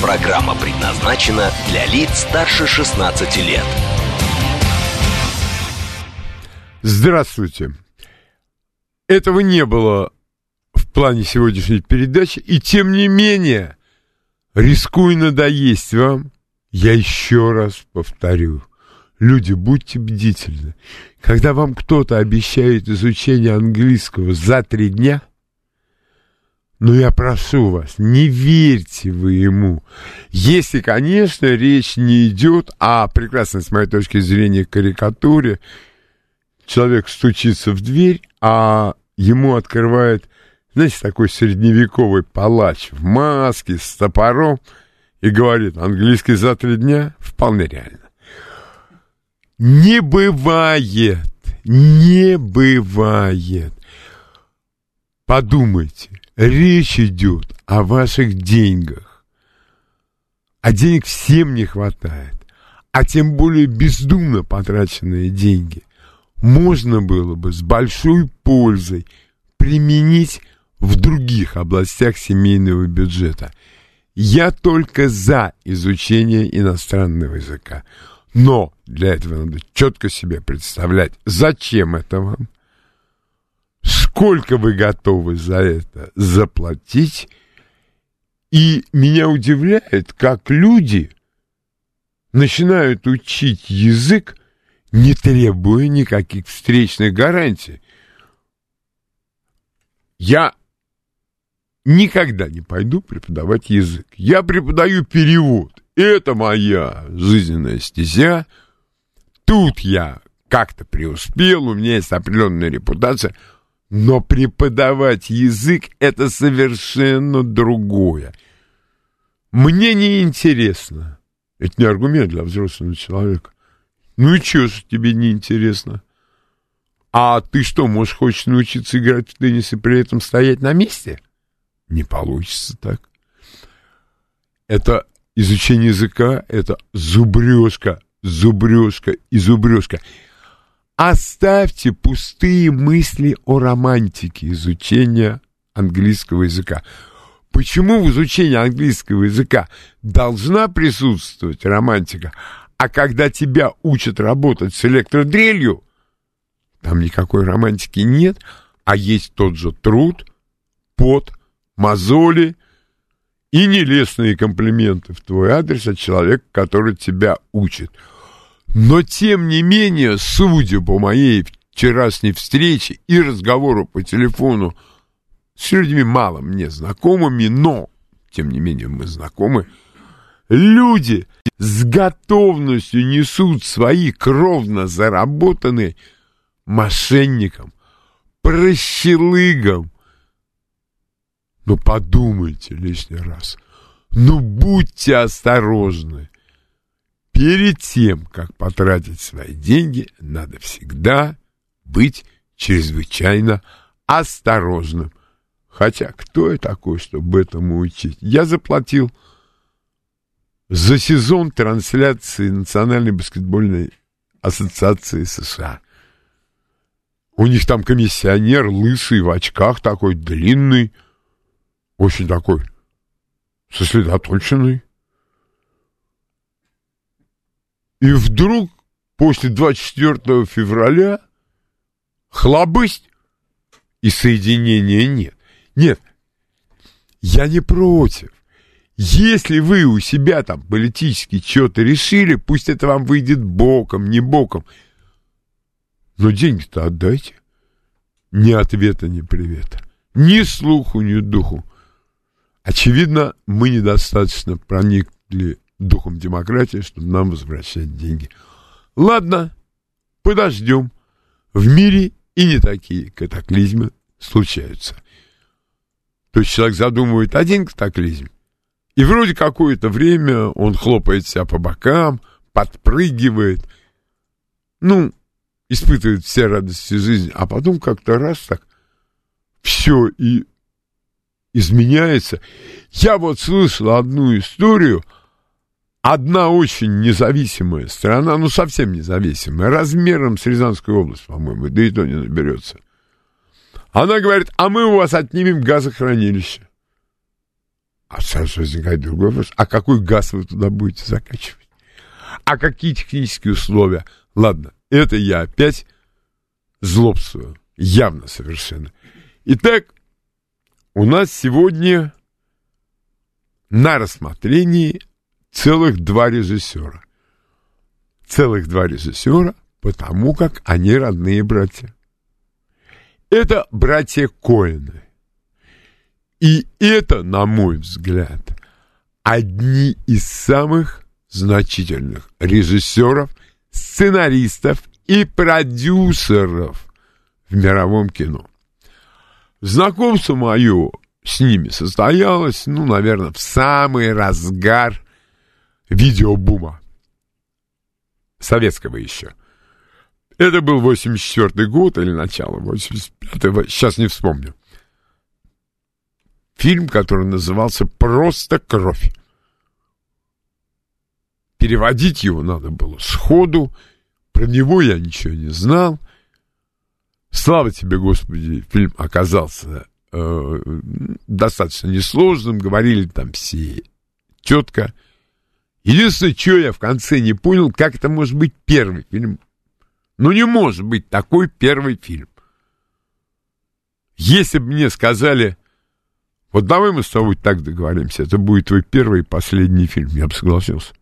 Программа предназначена для лиц старше 16 лет. Здравствуйте. Этого не было в плане сегодняшней передачи, и тем не менее, рискуя надоесть вам, я еще раз повторю. Люди, будьте бдительны. Когда вам кто-то обещает изучение английского за три дня, ну, я прошу вас, не верьте вы ему. Если, конечно, речь не идет о прекрасной, с моей точки зрения, карикатуре, человек стучится в дверь, а ему открывает, знаете, такой средневековый палач в маске, с топором, и говорит, английский за три дня вполне реально. Не бывает, не бывает. Подумайте, речь идет о ваших деньгах. А денег всем не хватает. А тем более бездумно потраченные деньги можно было бы с большой пользой применить в других областях семейного бюджета. Я только за изучение иностранного языка. Но для этого надо четко себе представлять, зачем это вам, сколько вы готовы за это заплатить. И меня удивляет, как люди начинают учить язык, не требуя никаких встречных гарантий. Я никогда не пойду преподавать язык. Я преподаю перевод. Это моя жизненная стезя. Тут я как-то преуспел, у меня есть определенная репутация. Но преподавать язык — это совершенно другое. Мне не интересно. Это не аргумент для взрослого человека. Ну и что ж тебе не интересно? А ты что, можешь, хочешь научиться играть в теннис и при этом стоять на месте? Не получится так. Это изучение языка, это зубрежка, зубрежка и зубрежка. Оставьте пустые мысли о романтике изучения английского языка. Почему в изучении английского языка должна присутствовать романтика, а когда тебя учат работать с электродрелью, там никакой романтики нет, а есть тот же труд, пот, мозоли и нелестные комплименты в твой адрес от человека, который тебя учит. Но, тем не менее, судя по моей вчерашней встрече и разговору по телефону с людьми мало мне знакомыми, но, тем не менее, мы знакомы, люди с готовностью несут свои кровно заработанные мошенникам, прощелыгам. Ну, подумайте лишний раз. Ну, будьте осторожны. Перед тем, как потратить свои деньги, надо всегда быть чрезвычайно осторожным. Хотя, кто я такой, чтобы этому учить? Я заплатил за сезон трансляции Национальной баскетбольной ассоциации США. У них там комиссионер лысый, в очках такой, длинный, очень такой сосредоточенный. И вдруг после 24 февраля хлобысть и соединения нет. Нет, я не против. Если вы у себя там политически что-то решили, пусть это вам выйдет боком, не боком. Но деньги-то отдайте. Ни ответа, ни привета. Ни слуху, ни духу. Очевидно, мы недостаточно проникли духом демократии, чтобы нам возвращать деньги. Ладно, подождем. В мире и не такие катаклизмы случаются. То есть человек задумывает один катаклизм, и вроде какое-то время он хлопает себя по бокам, подпрыгивает, ну, испытывает все радости жизни, а потом как-то раз так все и изменяется. Я вот слышал одну историю, одна очень независимая страна, ну совсем независимая, размером с Рязанскую область, по-моему, да и то не наберется. Она говорит, а мы у вас отнимем газохранилище. А сразу возникает другой вопрос, а какой газ вы туда будете закачивать? А какие технические условия? Ладно, это я опять злобствую, явно совершенно. Итак, у нас сегодня на рассмотрении целых два режиссера. Целых два режиссера, потому как они родные братья. Это братья Коэны. И это, на мой взгляд, одни из самых значительных режиссеров, сценаристов и продюсеров в мировом кино. Знакомство мое с ними состоялось, ну, наверное, в самый разгар видеобума. Советского еще. Это был 84 год или начало 85-го, сейчас не вспомню. Фильм, который назывался «Просто кровь». Переводить его надо было сходу, про него я ничего не знал. Слава тебе, Господи, фильм оказался э, достаточно несложным, говорили там все четко. Единственное, что я в конце не понял, как это может быть первый фильм. Ну, не может быть такой первый фильм. Если бы мне сказали, вот давай мы с тобой так договоримся, это будет твой первый и последний фильм, я бы согласился.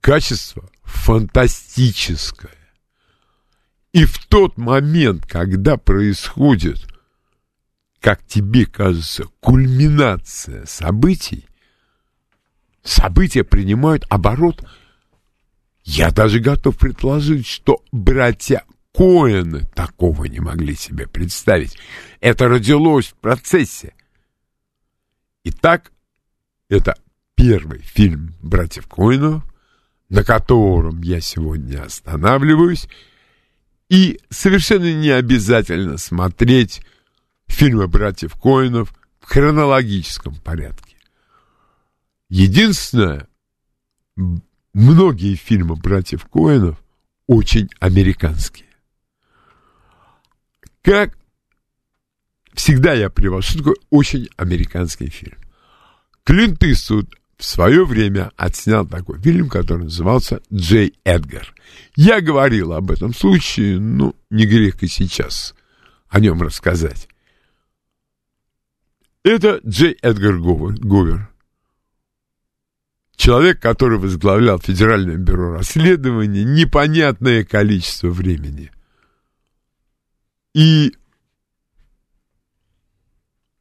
Качество фантастическое. И в тот момент, когда происходит, как тебе кажется, кульминация событий, события принимают оборот. Я даже готов предположить, что братья Коэны такого не могли себе представить. Это родилось в процессе. Итак, это первый фильм братьев Коэнов, на котором я сегодня останавливаюсь, и совершенно не обязательно смотреть фильмы братьев Коинов в хронологическом порядке. Единственное, многие фильмы братьев Коинов очень американские. Как всегда я привожу, что такое очень американский фильм. Клинт Иствуд в свое время отснял такой фильм, который назывался «Джей Эдгар». Я говорил об этом случае, ну, не грех и сейчас о нем рассказать. Это Джей Эдгар Говер. Человек, который возглавлял Федеральное бюро расследований непонятное количество времени. И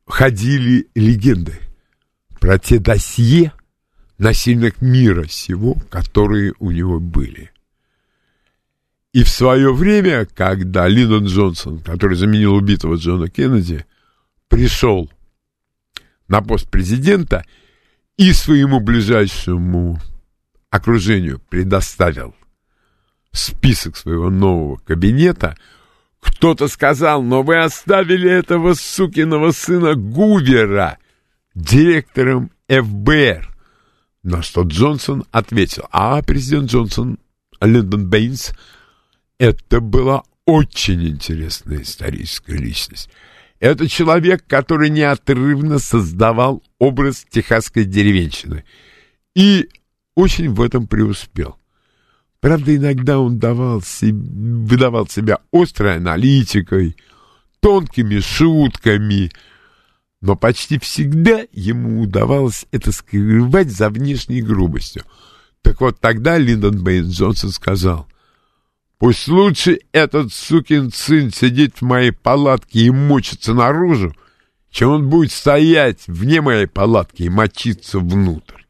ходили легенды про те досье, насильник мира сего, которые у него были. И в свое время, когда Линдон Джонсон, который заменил убитого Джона Кеннеди, пришел на пост президента и своему ближайшему окружению предоставил список своего нового кабинета, кто-то сказал, но вы оставили этого сукиного сына Гувера директором ФБР. На что Джонсон ответил, а президент Джонсон, Линдон Бейнс, это была очень интересная историческая личность. Это человек, который неотрывно создавал образ техасской деревенщины и очень в этом преуспел. Правда, иногда он давал себе, выдавал себя острой аналитикой, тонкими шутками, но почти всегда ему удавалось это скрывать за внешней грубостью. Так вот, тогда Линдон Бэйн Джонсон сказал, «Пусть лучше этот сукин сын сидит в моей палатке и мочится наружу, чем он будет стоять вне моей палатки и мочиться внутрь».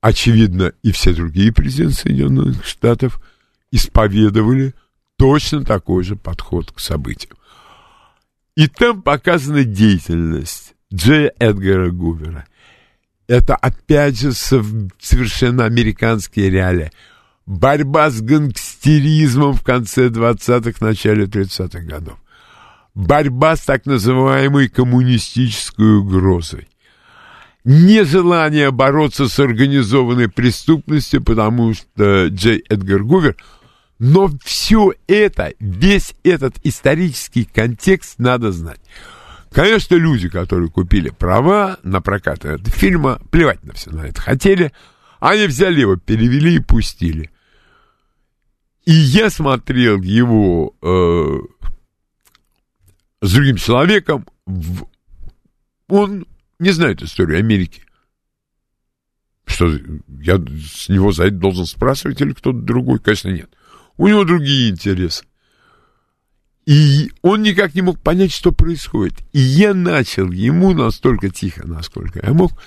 Очевидно, и все другие президенты Соединенных Штатов исповедовали точно такой же подход к событиям. И там показана деятельность Джея Эдгара Гувера. Это опять же совершенно американские реалии. Борьба с гангстеризмом в конце 20-х, начале 30-х годов. Борьба с так называемой коммунистической угрозой. Нежелание бороться с организованной преступностью, потому что Джей Эдгар Гувер – но все это, весь этот исторический контекст надо знать. Конечно, люди, которые купили права на прокат этого фильма, плевать на все на это хотели, они взяли его, перевели и пустили. И я смотрел его э, с другим человеком, в... он не знает историю Америки. Что, я с него за это должен спрашивать или кто-то другой? Конечно, нет. У него другие интересы. И он никак не мог понять, что происходит. И я начал ему настолько тихо, насколько я мог,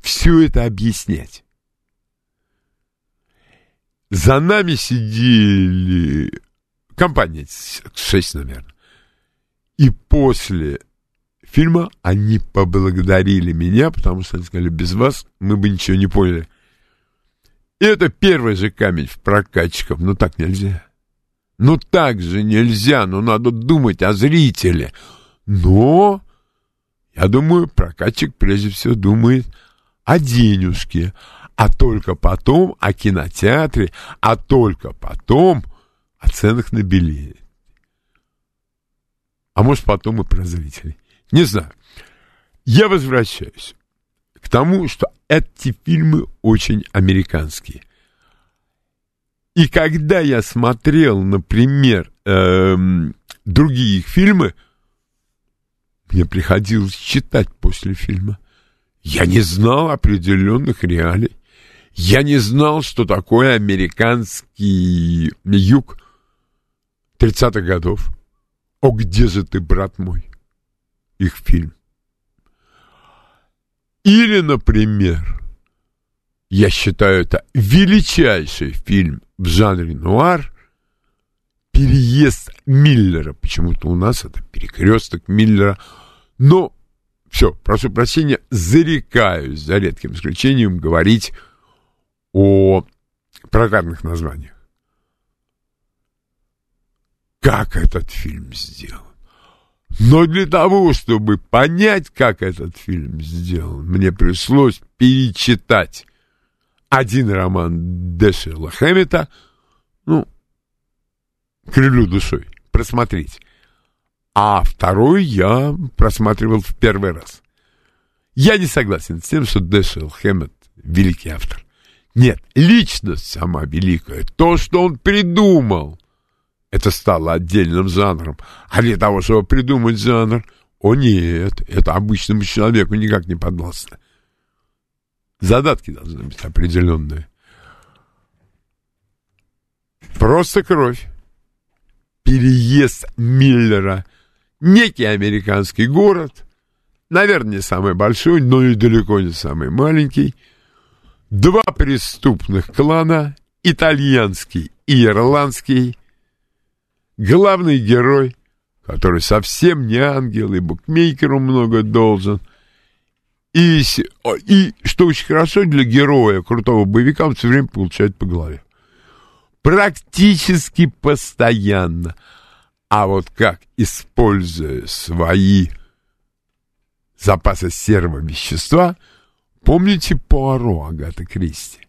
все это объяснять. За нами сидели компания, шесть, наверное. И после фильма они поблагодарили меня, потому что они сказали, без вас мы бы ничего не поняли. И это первый же камень в прокатчиков. Ну так нельзя. Ну так же нельзя, но надо думать о зрителе. Но, я думаю, прокатчик прежде всего думает о денежке, а только потом о кинотеатре, а только потом о ценах на билет. А может потом и про зрителей. Не знаю. Я возвращаюсь к тому, что эти фильмы очень американские. И когда я смотрел, например, эм, другие их фильмы, мне приходилось читать после фильма. Я не знал определенных реалий. Я не знал, что такое американский юг 30-х годов. О, где же ты, брат мой? Их фильм. Или, например, я считаю это величайший фильм в жанре нуар «Переезд Миллера». Почему-то у нас это перекресток Миллера. Но все, прошу прощения, зарекаюсь, за редким исключением, говорить о прокатных названиях. Как этот фильм сделан? Но для того, чтобы понять, как этот фильм сделан, мне пришлось перечитать один роман Дэшела Хэммета, ну, крылю душой, просмотреть. А второй я просматривал в первый раз. Я не согласен с тем, что Дэшел Хэммет великий автор. Нет, личность сама великая. То, что он придумал, это стало отдельным жанром. А для того, чтобы придумать жанр, о нет, это обычному человеку никак не подвластно. Задатки должны быть определенные. Просто кровь. Переезд Миллера. Некий американский город. Наверное, не самый большой, но и далеко не самый маленький. Два преступных клана. Итальянский и ирландский главный герой, который совсем не ангел и букмекеру много должен. И, и что очень хорошо для героя, крутого боевика, он все время получает по голове. Практически постоянно. А вот как, используя свои запасы серого вещества, помните Пуаро Агата Кристи?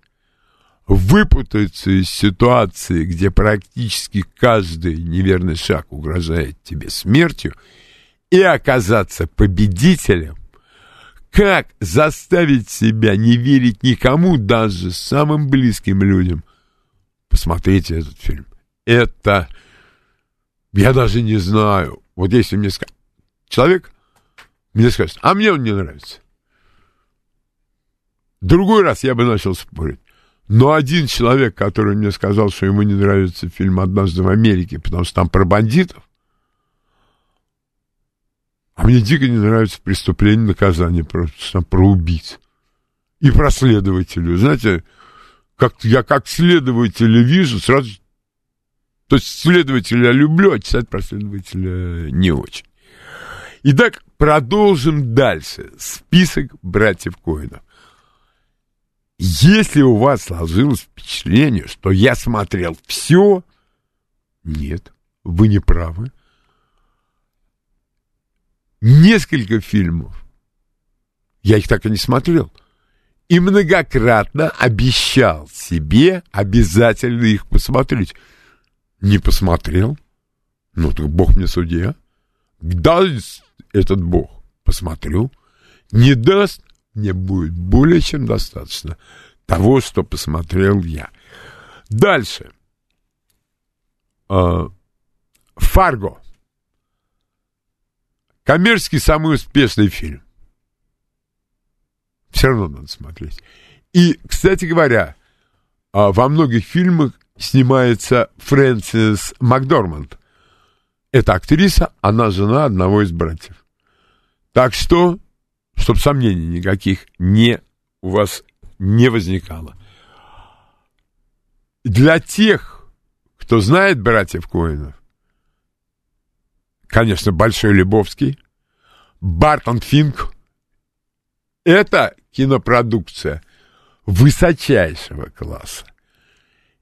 выпутаться из ситуации, где практически каждый неверный шаг угрожает тебе смертью, и оказаться победителем, как заставить себя не верить никому, даже самым близким людям? Посмотрите этот фильм. Это... Я даже не знаю. Вот если мне скажут... Человек мне скажет, а мне он не нравится. Другой раз я бы начал спорить. Но один человек, который мне сказал, что ему не нравится фильм «Однажды в Америке», потому что там про бандитов, а мне дико не нравится «Преступление наказание», просто там про убийц. И про следователю. Знаете, как, я как следователя вижу, сразу... То есть следователя люблю, а читать про следователя не очень. Итак, продолжим дальше. Список братьев Коинов. Если у вас сложилось впечатление, что я смотрел все, нет, вы не правы. Несколько фильмов. Я их так и не смотрел. И многократно обещал себе обязательно их посмотреть. Не посмотрел. Ну, так Бог мне судья. Даст этот Бог, посмотрю. Не даст, мне будет более чем достаточно того, что посмотрел я. Дальше. А, Фарго. Коммерческий самый успешный фильм. Все равно надо смотреть. И, кстати говоря, а, во многих фильмах снимается Фрэнсис Макдорманд. Это актриса, она жена одного из братьев. Так что чтобы сомнений никаких не у вас не возникало. Для тех, кто знает братьев Коинов, конечно, Большой Лебовский, Бартон Финк, это кинопродукция высочайшего класса.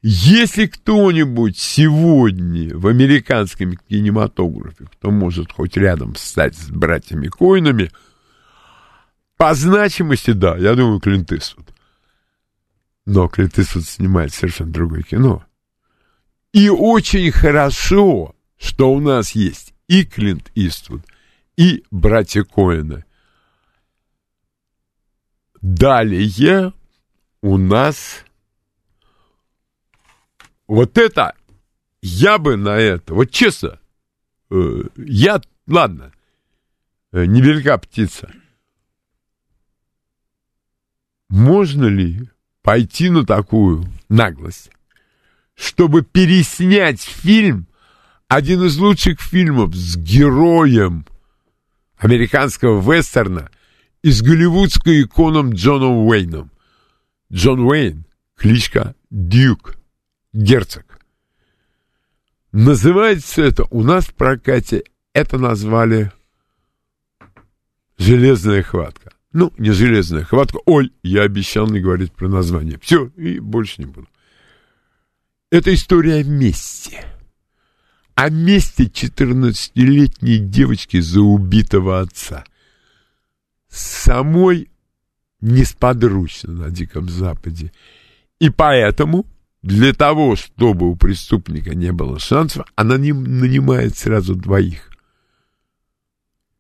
Если кто-нибудь сегодня в американском кинематографе, кто может хоть рядом стать с братьями Коинами – по значимости, да, я думаю, Клинт Иствуд. Но Клинт Иствуд снимает совершенно другое кино. И очень хорошо, что у нас есть и Клинт Иствуд, и братья Коэна. Далее у нас вот это, я бы на это, вот честно, э, я, ладно, э, невелика птица – можно ли пойти на такую наглость, чтобы переснять фильм, один из лучших фильмов с героем американского вестерна и с голливудской иконом Джоном Уэйном. Джон Уэйн, кличка Дюк, герцог. Называется это у нас в прокате, это назвали «Железная хватка». Ну, не железная хватка. Ой, я обещал не говорить про название. Все, и больше не буду. Это история мести. О мести 14-летней девочки за убитого отца. Самой несподручно на Диком Западе. И поэтому для того, чтобы у преступника не было шансов, она нанимает сразу двоих.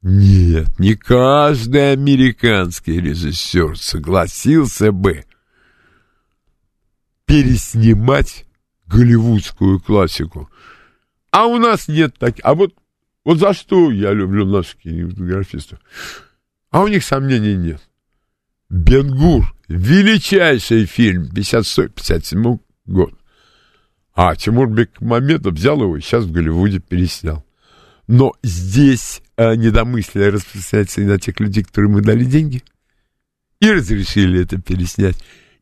Нет, не каждый американский режиссер согласился бы переснимать голливудскую классику. А у нас нет таких. А вот, вот за что я люблю наших кинематографистов? А у них сомнений нет. Бенгур. Величайший фильм. 56-57 год. А Тимур Бекмамедов взял его и сейчас в Голливуде переснял. Но здесь недомыслие распространяется и на тех людей, которым мы дали деньги. И разрешили это переснять.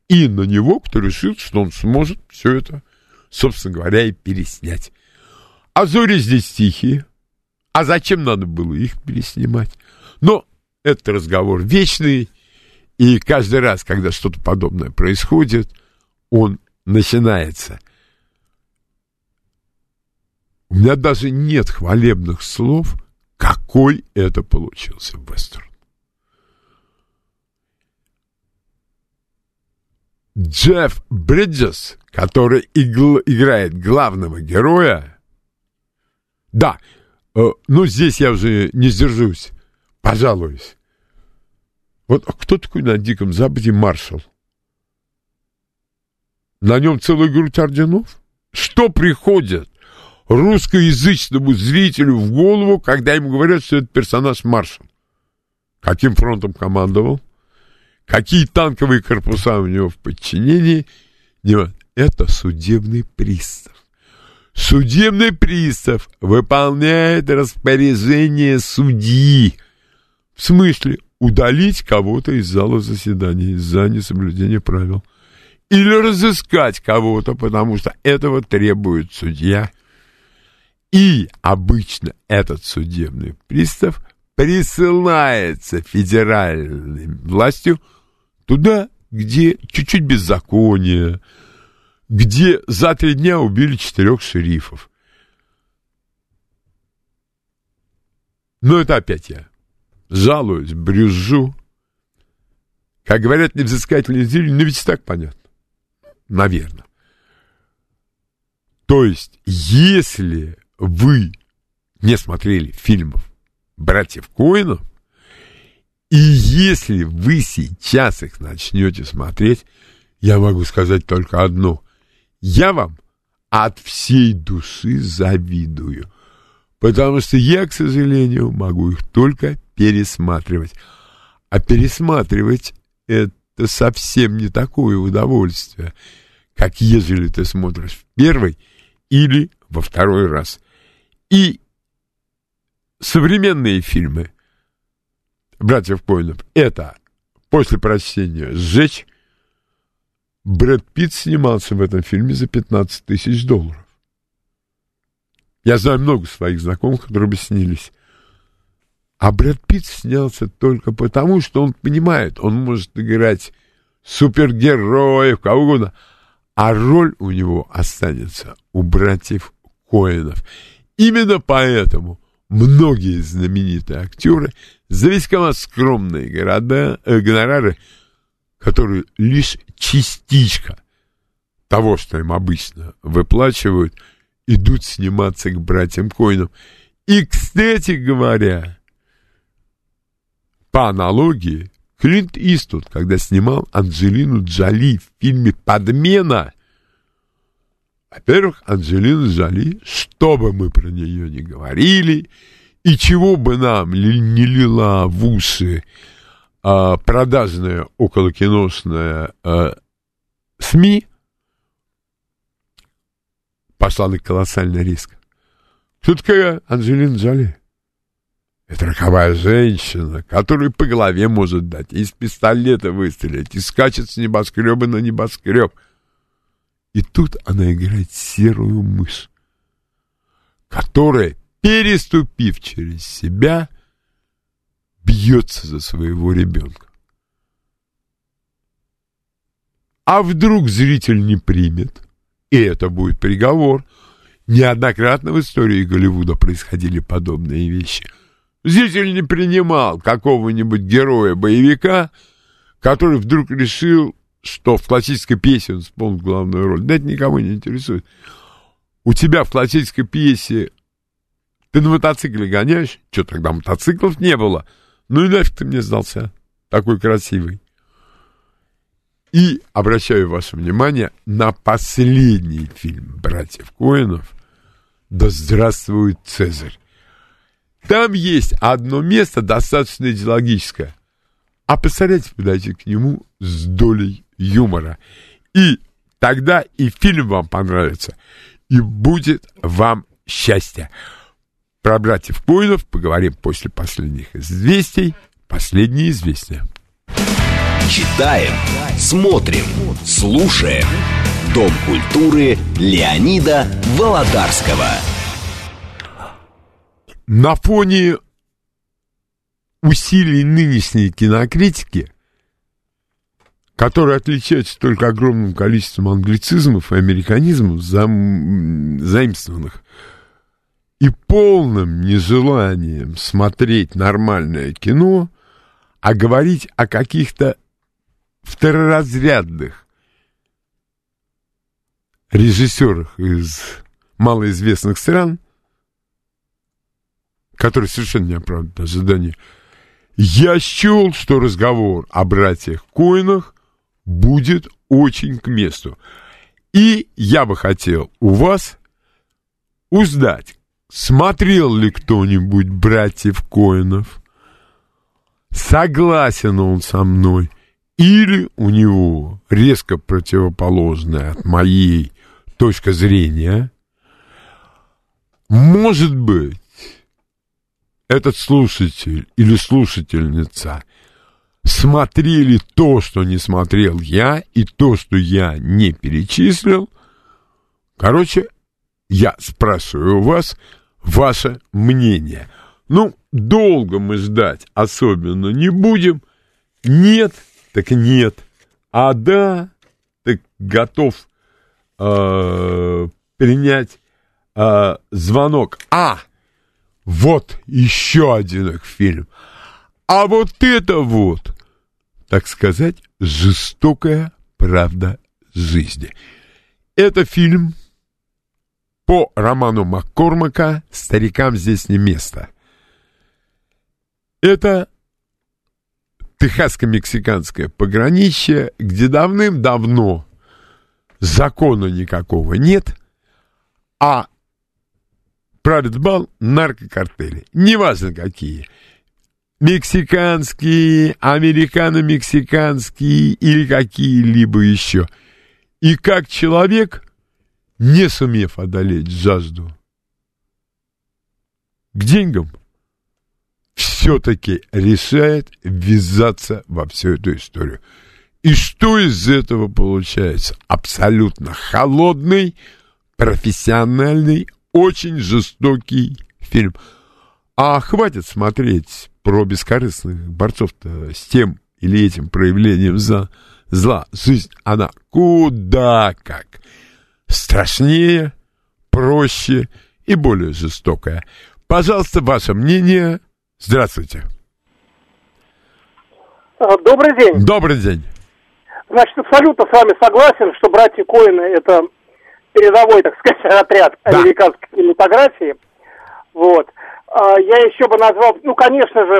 И на него, кто решил, что он сможет все это, собственно говоря, и переснять. А зори здесь тихие. А зачем надо было их переснимать? Но это разговор вечный. И каждый раз, когда что-то подобное происходит, он начинается – у меня даже нет хвалебных слов, какой это получился вестерн. Джефф Бриджес, который игл, играет главного героя, да, э, ну здесь я уже не сдержусь, пожалуюсь. Вот кто такой на Диком Западе маршал? На нем целая грудь орденов? Что приходит? Русскоязычному зрителю в голову, когда ему говорят, что это персонаж маршал. Каким фронтом командовал? Какие танковые корпуса у него в подчинении? Это судебный пристав. Судебный пристав выполняет распоряжение судьи. В смысле, удалить кого-то из зала заседаний за несоблюдение правил. Или разыскать кого-то, потому что этого требует судья – и обычно этот судебный пристав присылается федеральной властью туда, где чуть-чуть беззакония, где за три дня убили четырех шерифов. Но это опять я. Жалуюсь, брюзжу. Как говорят невзыскательные зрители, ну ведь так понятно. Наверное. То есть, если вы не смотрели фильмов братьев Коинов, и если вы сейчас их начнете смотреть, я могу сказать только одно. Я вам от всей души завидую. Потому что я, к сожалению, могу их только пересматривать. А пересматривать это совсем не такое удовольствие, как ежели ты смотришь в первый или во второй раз. И современные фильмы братьев Коинов это после прочтения «Сжечь». Брэд Питт снимался в этом фильме за 15 тысяч долларов. Я знаю много своих знакомых, которые бы снились. А Брэд Питт снялся только потому, что он понимает, он может играть супергероев, кого угодно, а роль у него останется у братьев Коинов. Именно поэтому многие знаменитые актеры за весьма скромные города, э, гонорары, которые лишь частичка того, что им обычно выплачивают – идут сниматься к братьям Коинам. И, кстати говоря, по аналогии, Клинт Иствуд, когда снимал Анджелину Джоли в фильме «Подмена», во-первых, Анджелина Джоли, что бы мы про нее ни говорили, и чего бы нам не лила в уши а, продажная околокиношная а, СМИ, пошла на колоссальный риск. Кто такая Анджелина Джоли? Это роковая женщина, которая по голове может дать, из пистолета выстрелить, и скачет с небоскреба на небоскреб. И тут она играет серую мышь, которая, переступив через себя, бьется за своего ребенка. А вдруг зритель не примет? И это будет приговор. Неоднократно в истории Голливуда происходили подобные вещи. Зритель не принимал какого-нибудь героя-боевика, который вдруг решил, что в классической пьесе он исполнит главную роль. Да это никого не интересует. У тебя в классической пьесе ты на мотоцикле гоняешь? Что, тогда мотоциклов не было? Ну и нафиг ты мне сдался, такой красивый. И обращаю ваше внимание на последний фильм братьев Коинов «Да здравствует Цезарь». Там есть одно место достаточно идеологическое. А постарайтесь подойти к нему с долей юмора. И тогда и фильм вам понравится. И будет вам счастье. Про братьев Коинов поговорим после последних известий. Последние известия. Читаем, смотрим, слушаем. Дом культуры Леонида Володарского. На фоне усилий нынешней кинокритики, которая отличается только огромным количеством англицизмов и американизмов, зам... заимствованных, и полным нежеланием смотреть нормальное кино, а говорить о каких-то второразрядных режиссерах из малоизвестных стран, которые совершенно не оправдывают ожидания, я счел, что разговор о братьях Коинах будет очень к месту. И я бы хотел у вас узнать, смотрел ли кто-нибудь братьев Коинов, согласен он со мной или у него резко противоположная от моей точка зрения, может быть, этот слушатель или слушательница смотрели то, что не смотрел я, и то, что я не перечислил. Короче, я спрашиваю у вас ваше мнение. Ну, долго мы ждать особенно не будем. Нет, так нет. А да, ты готов э, принять э, звонок. А, вот еще один фильм. А вот это вот, так сказать, жестокая правда жизни. Это фильм по роману Маккормака «Старикам здесь не место». Это техасско-мексиканское пограничье, где давным-давно закона никакого нет, а правит бал наркокартели, неважно какие, мексиканские, американо-мексиканские или какие-либо еще. И как человек, не сумев одолеть жажду к деньгам, все-таки решает ввязаться во всю эту историю. И что из этого получается? Абсолютно холодный, профессиональный, очень жестокий фильм. А хватит смотреть про бескорыстных борцов-то с тем или этим проявлением за зла. Жизнь, она куда как страшнее, проще и более жестокая. Пожалуйста, ваше мнение. Здравствуйте. А, Добрый день. Добрый день. Значит, абсолютно с вами согласен, что братья Коины это передовой, так сказать, отряд Да. американской кинематографии. Вот. А, Я еще бы назвал, ну, конечно же,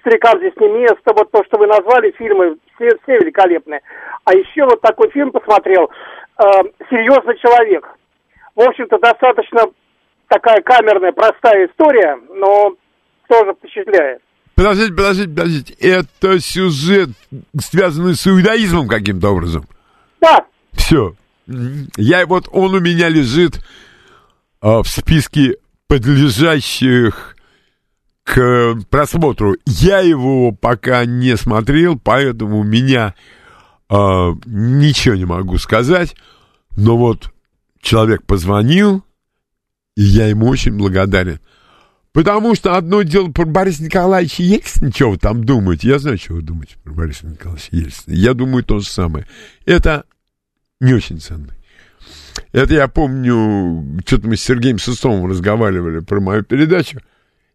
«Старикам здесь не место», вот то, что вы назвали, фильмы все, все великолепные. А еще вот такой фильм посмотрел а, «Серьезный человек». В общем-то, достаточно такая камерная, простая история, но тоже впечатляет. Подождите, подождите, подождите. Это сюжет, связанный с иудаизмом каким-то образом. Да, Все. Я вот он у меня лежит а, в списке подлежащих к просмотру. Я его пока не смотрел, поэтому у меня а, ничего не могу сказать. Но вот человек позвонил, и я ему очень благодарен. Потому что одно дело про Бориса Николаевича Ельцина, вы там думаете? Я знаю, что вы думаете про Бориса Николаевича Ельцина. Я думаю то же самое. Это не очень ценно. Это я помню, что-то мы с Сергеем Сыстовым разговаривали про мою передачу.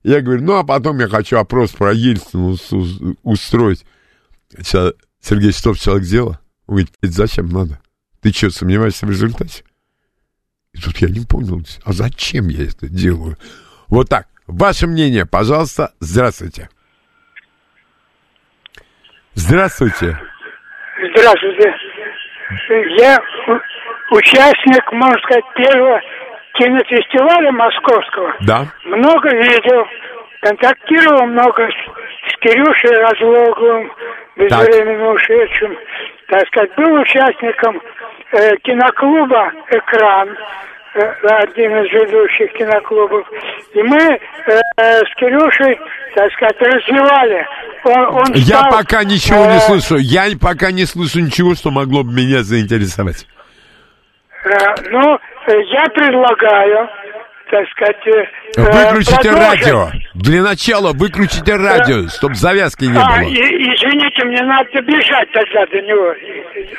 Я говорю, ну, а потом я хочу опрос про Ельцина ус- ус- устроить. Ща Сергей Сыстов человек дела. Он говорит, «Это зачем надо? Ты что, сомневаешься в результате? И тут я не понял, а зачем я это делаю? Вот так. Ваше мнение, пожалуйста. Здравствуйте. Здравствуйте. Здравствуйте. Я участник, можно сказать, первого кинофестиваля московского. Да. Много видел, контактировал много с, с Кирюшей Разлоговым, безвременно ушедшим. Так сказать, был участником э, киноклуба «Экран», э, один из ведущих киноклубов. И мы э, с Кирюшей, так сказать, развивали. Он, он Я стал, пока ничего не э, слышу. Я пока не слышу ничего, что могло бы меня заинтересовать. Э, Ну, э, я предлагаю, так сказать... э, Выключите продолжить. радио. Для начала выключите радио, чтобы завязки не А, было. и- извините, мне надо бежать тогда до него.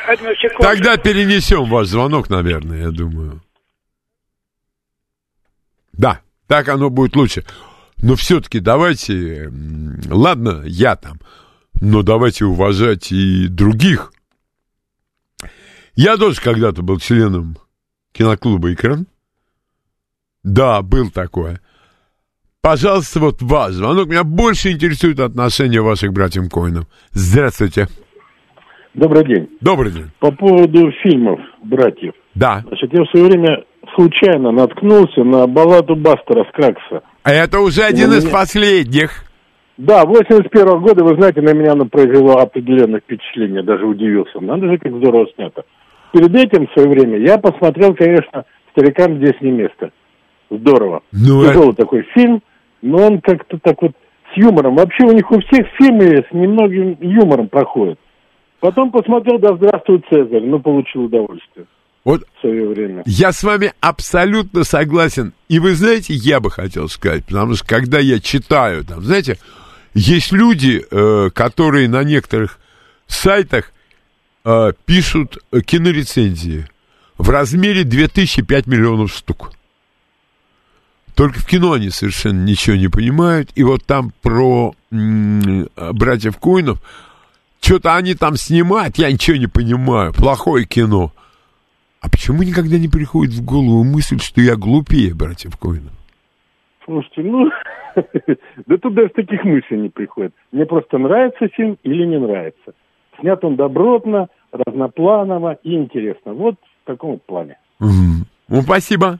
Одну секунду. Тогда перенесем ваш звонок, наверное, я думаю. Да, так оно будет лучше. Но все-таки давайте, ладно, я там, но давайте уважать и других. Я тоже когда-то был членом киноклуба «Экран». Да, был такое. Пожалуйста, вот ваш звонок. Меня больше интересует отношение ваших братьев Коинов. Здравствуйте. Добрый день. Добрый день. По поводу фильмов «Братьев». Да. Значит, я в свое время случайно наткнулся на балладу Бастера Скракса. А это уже один из меня- последних. Да, 81 года, вы знаете, на меня она произвела определенное впечатление, даже удивился. Надо же, как здорово снято. Перед этим, в свое время, я посмотрел, конечно, «Старикам здесь не место». Здорово. Ну, Тяжелый такой фильм, но он как-то так вот с юмором. Вообще у них у всех фильмы с немногим юмором проходят. Потом посмотрел «Да здравствует Цезарь», ну, получил удовольствие Вот в свое время. я с вами абсолютно согласен. И вы знаете, я бы хотел сказать, потому что когда я читаю, там, знаете, есть люди, э, которые на некоторых сайтах э, пишут э, кинорецензии в размере 2005 миллионов штук. Только в кино они совершенно ничего не понимают. И вот там про м- братьев Коинов, что-то они там снимают, я ничего не понимаю. Плохое кино. А почему никогда не приходит в голову мысль, что я глупее братьев Коинов? Слушайте, ну, да тут даже таких мыслей не приходит. Мне просто нравится фильм или не нравится. Снят он добротно, разнопланово и интересно. Вот в таком плане. Ну, спасибо.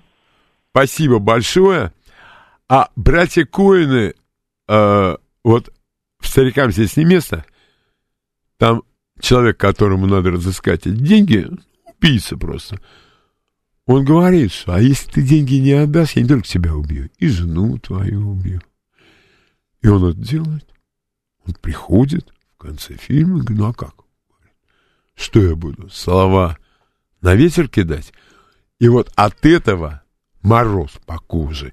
Спасибо большое. А братья Коины, э, вот «Старикам здесь не место», там человек, которому надо разыскать эти деньги, убийца просто, он говорит, что а если ты деньги не отдашь, я не только тебя убью, и жену твою убью. И он это делает. Он приходит в конце фильма и говорит, ну а как? Что я буду? Слова на ветер кидать? И вот от этого мороз по коже.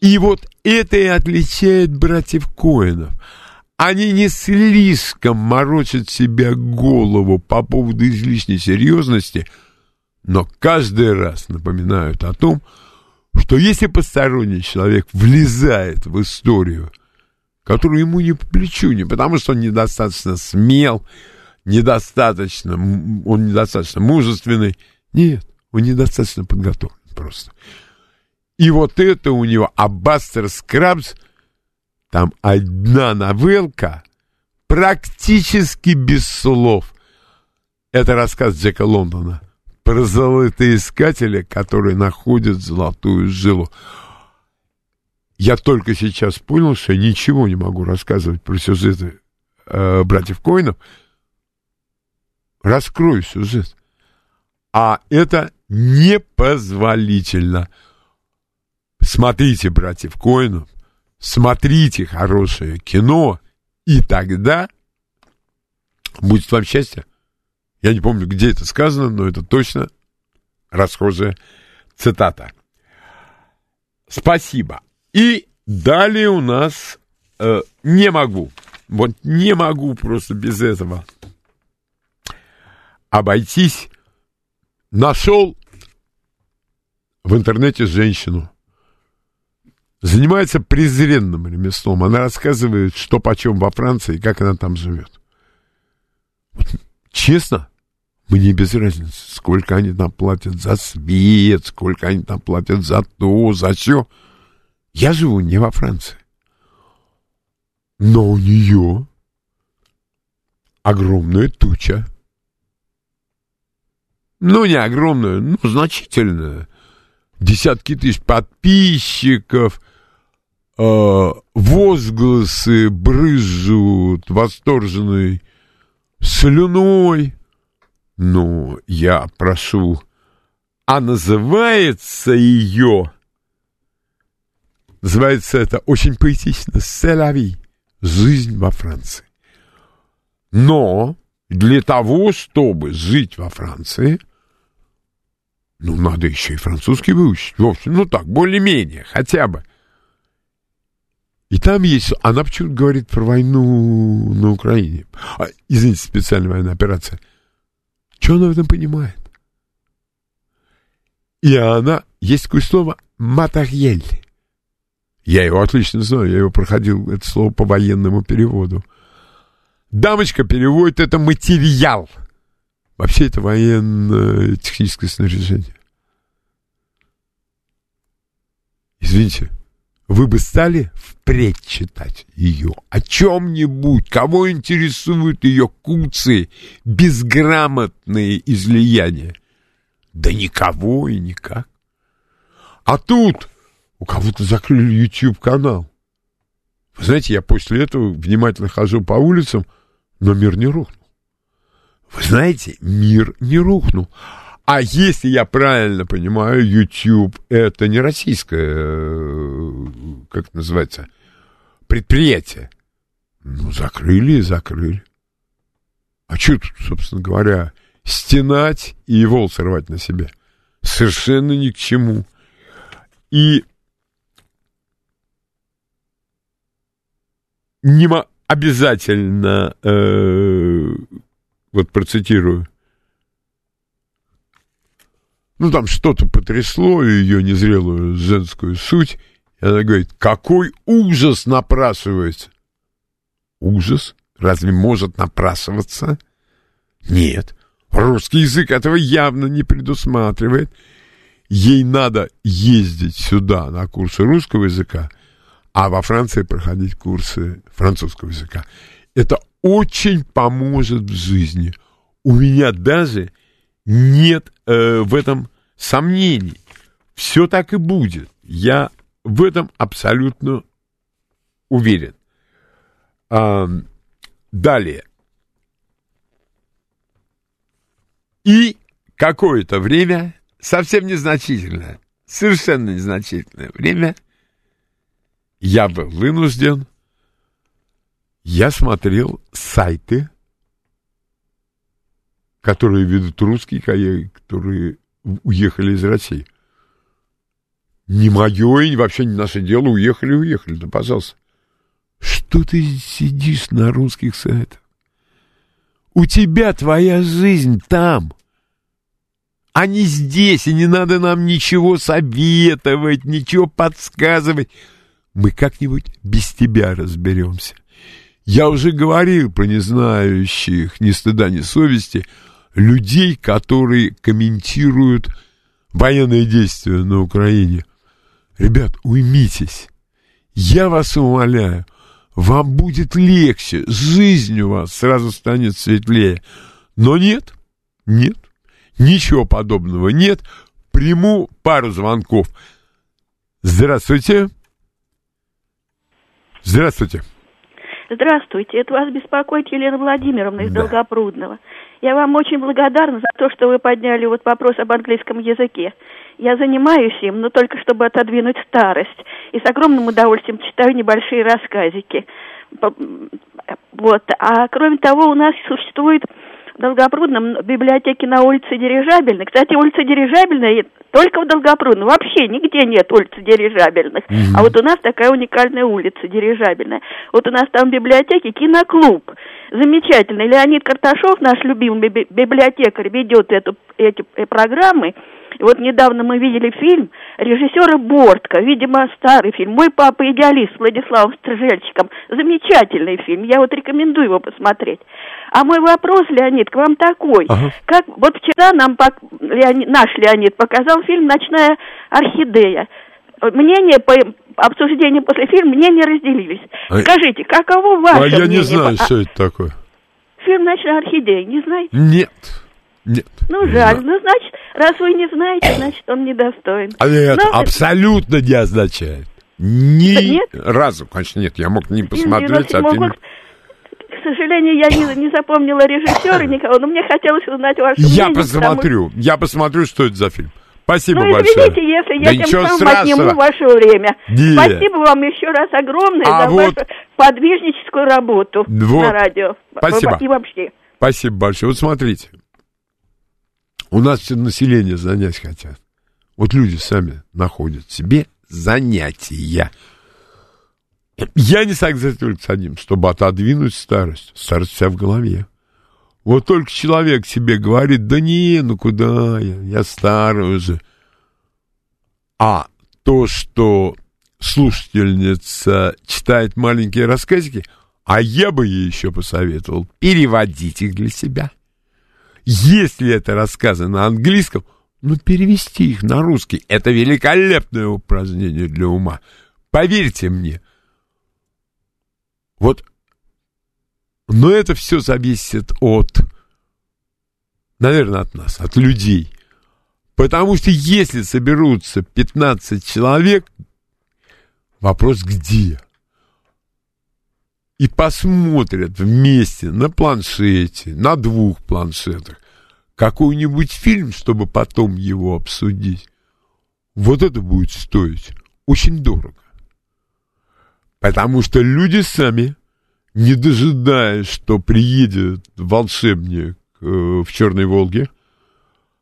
И вот это и отличает братьев Коинов. Они не слишком морочат себе голову по поводу излишней серьезности, но каждый раз напоминают о том, что если посторонний человек влезает в историю, которую ему не по плечу, не потому что он недостаточно смел, недостаточно, он недостаточно мужественный, нет, он недостаточно подготовлен просто. И вот это у него, а Бастер Скрабс, там одна новелка, практически без слов. Это рассказ Джека Лондона про золотоискателя, который находит золотую жилу. Я только сейчас понял, что я ничего не могу рассказывать про сюжеты э, братьев Коинов. Раскрою сюжет. А это непозволительно. Смотрите, братьев Коинов, смотрите хорошее кино, и тогда будет вам счастье. Я не помню, где это сказано, но это точно расхожая цитата. Спасибо. И далее у нас э, не могу, вот не могу просто без этого обойтись. Нашел в интернете женщину. Занимается презренным ремеслом. Она рассказывает, что почем во Франции как она там живет. Вот, честно, мне без разницы, сколько они там платят за свет, сколько они там платят за то, за все. Я живу не во Франции. Но у нее огромная туча. Ну, не огромная, ну, значительная. Десятки тысяч подписчиков, э, возгласы брызжут восторженной слюной. Ну, я прошу, а называется ее, называется это очень поэтично, «Селави» — «Жизнь во Франции». Но для того, чтобы жить во Франции, ну, надо еще и французский выучить. В общем, ну так, более-менее, хотя бы. И там есть... Она почему-то говорит про войну на Украине. А, извините, специальная военная операция. Что она в этом понимает? И она... Есть такое слово «материель». Я его отлично знаю, я его проходил, это слово по военному переводу. Дамочка переводит это материал. Вообще это военно-техническое снаряжение. Извините, вы бы стали впредь читать ее о чем-нибудь, кого интересуют ее куцы, безграмотные излияния? Да никого и никак. А тут у кого-то закрыли YouTube-канал. Вы знаете, я после этого внимательно хожу по улицам, но мир не рухнул. Вы знаете, мир не рухнул. А если я правильно понимаю, YouTube это не российское, э, как это называется, предприятие. Ну, закрыли и закрыли. А что тут, собственно говоря, стенать и волосы рвать на себе? Совершенно ни к чему. И не обязательно, э, вот процитирую, ну, там что-то потрясло ее незрелую женскую суть. И она говорит, какой ужас напрасывается. Ужас? Разве может напрасываться? Нет. Русский язык этого явно не предусматривает. Ей надо ездить сюда на курсы русского языка – а во Франции проходить курсы французского языка. Это очень поможет в жизни. У меня даже нет э, в этом сомнений. Все так и будет. Я в этом абсолютно уверен. А, далее. И какое-то время, совсем незначительное, совершенно незначительное время, я был вынужден, я смотрел сайты, которые ведут русские которые уехали из России. Не мое и вообще не наше дело, уехали, уехали, да пожалуйста. Что ты сидишь на русских сайтах? У тебя твоя жизнь там, а не здесь, и не надо нам ничего советовать, ничего подсказывать. Мы как-нибудь без тебя разберемся. Я уже говорил про незнающих ни стыда, ни совести людей, которые комментируют военные действия на Украине. Ребят, уймитесь. Я вас умоляю, вам будет легче, жизнь у вас сразу станет светлее. Но нет, нет, ничего подобного нет. Приму пару звонков. Здравствуйте. Здравствуйте. Здравствуйте, это вас беспокоит Елена Владимировна из Да. Долгопрудного. Я вам очень благодарна за то, что вы подняли вот вопрос об английском языке. Я занимаюсь им, но только чтобы отодвинуть старость. И с огромным удовольствием читаю небольшие рассказики. Вот. А кроме того, у нас существует Долгопрудном библиотеке на улице Дирижабельной. Кстати, улица Дирижабельная только в Долгопрудном. Вообще нигде нет улицы Дирижабельных. А вот у нас такая уникальная улица Дирижабельная. Вот у нас там в библиотеке киноклуб. Замечательный. Леонид Карташов, наш любимый би- библиотекарь, ведет эту, эти э, программы. И вот недавно мы видели фильм режиссера Бортко, видимо, старый фильм. «Мой папа идеалист» с Владиславом Стржельчиком. Замечательный фильм, я вот рекомендую его посмотреть. А мой вопрос, Леонид, к вам такой. Ага. Как вот вчера нам Леонид- наш Леонид показал фильм «Ночная орхидея». Мнения по обсуждению после фильма мнения разделились. А- Скажите, каково ваше А я не мнение? знаю, А, что это такое. Фильм «Ночная орхидея», не знаете? Нет. Нет. Ну, жаль. Ну, значит, раз вы не знаете, значит, он недостоин. А это Ну, абсолютно не означает. Ни Нет? разу, конечно, нет. Я мог не посмотреть, а 97-го фильм... года. К сожалению, я не, не запомнила режиссера никого, но мне хотелось узнать ваше Я мнение. посмотрю. Я посмотрю, что это за фильм. Спасибо потому- Ну, большое. извините, если Да я тем самым отниму ваше время. Нет. Спасибо вам еще раз огромное А за вот- вашу подвижническую работу Вот. на радио. Спасибо. И вообще. Спасибо большое. Вот смотрите. У нас все население занять хотят. Вот люди сами находят себе занятия. Я не согласен только с одним, чтобы отодвинуть старость. Старость вся в голове. Вот только человек себе говорит, да не, ну куда я, я старый уже. А то, что слушательница читает маленькие рассказики, а я бы ей еще посоветовал переводить их для себя. Если это рассказы на английском, ну перевести их на русский. Это великолепное упражнение для ума. Поверьте мне. Вот. Но это все зависит от, наверное, от нас, от людей. Потому что если соберутся 15 человек, вопрос где? И посмотрят вместе на планшете, на двух планшетах, какой-нибудь фильм, чтобы потом его обсудить. Вот это будет стоить очень дорого. Потому что люди сами, не дожидаясь, что приедет волшебник э, в Черной Волге,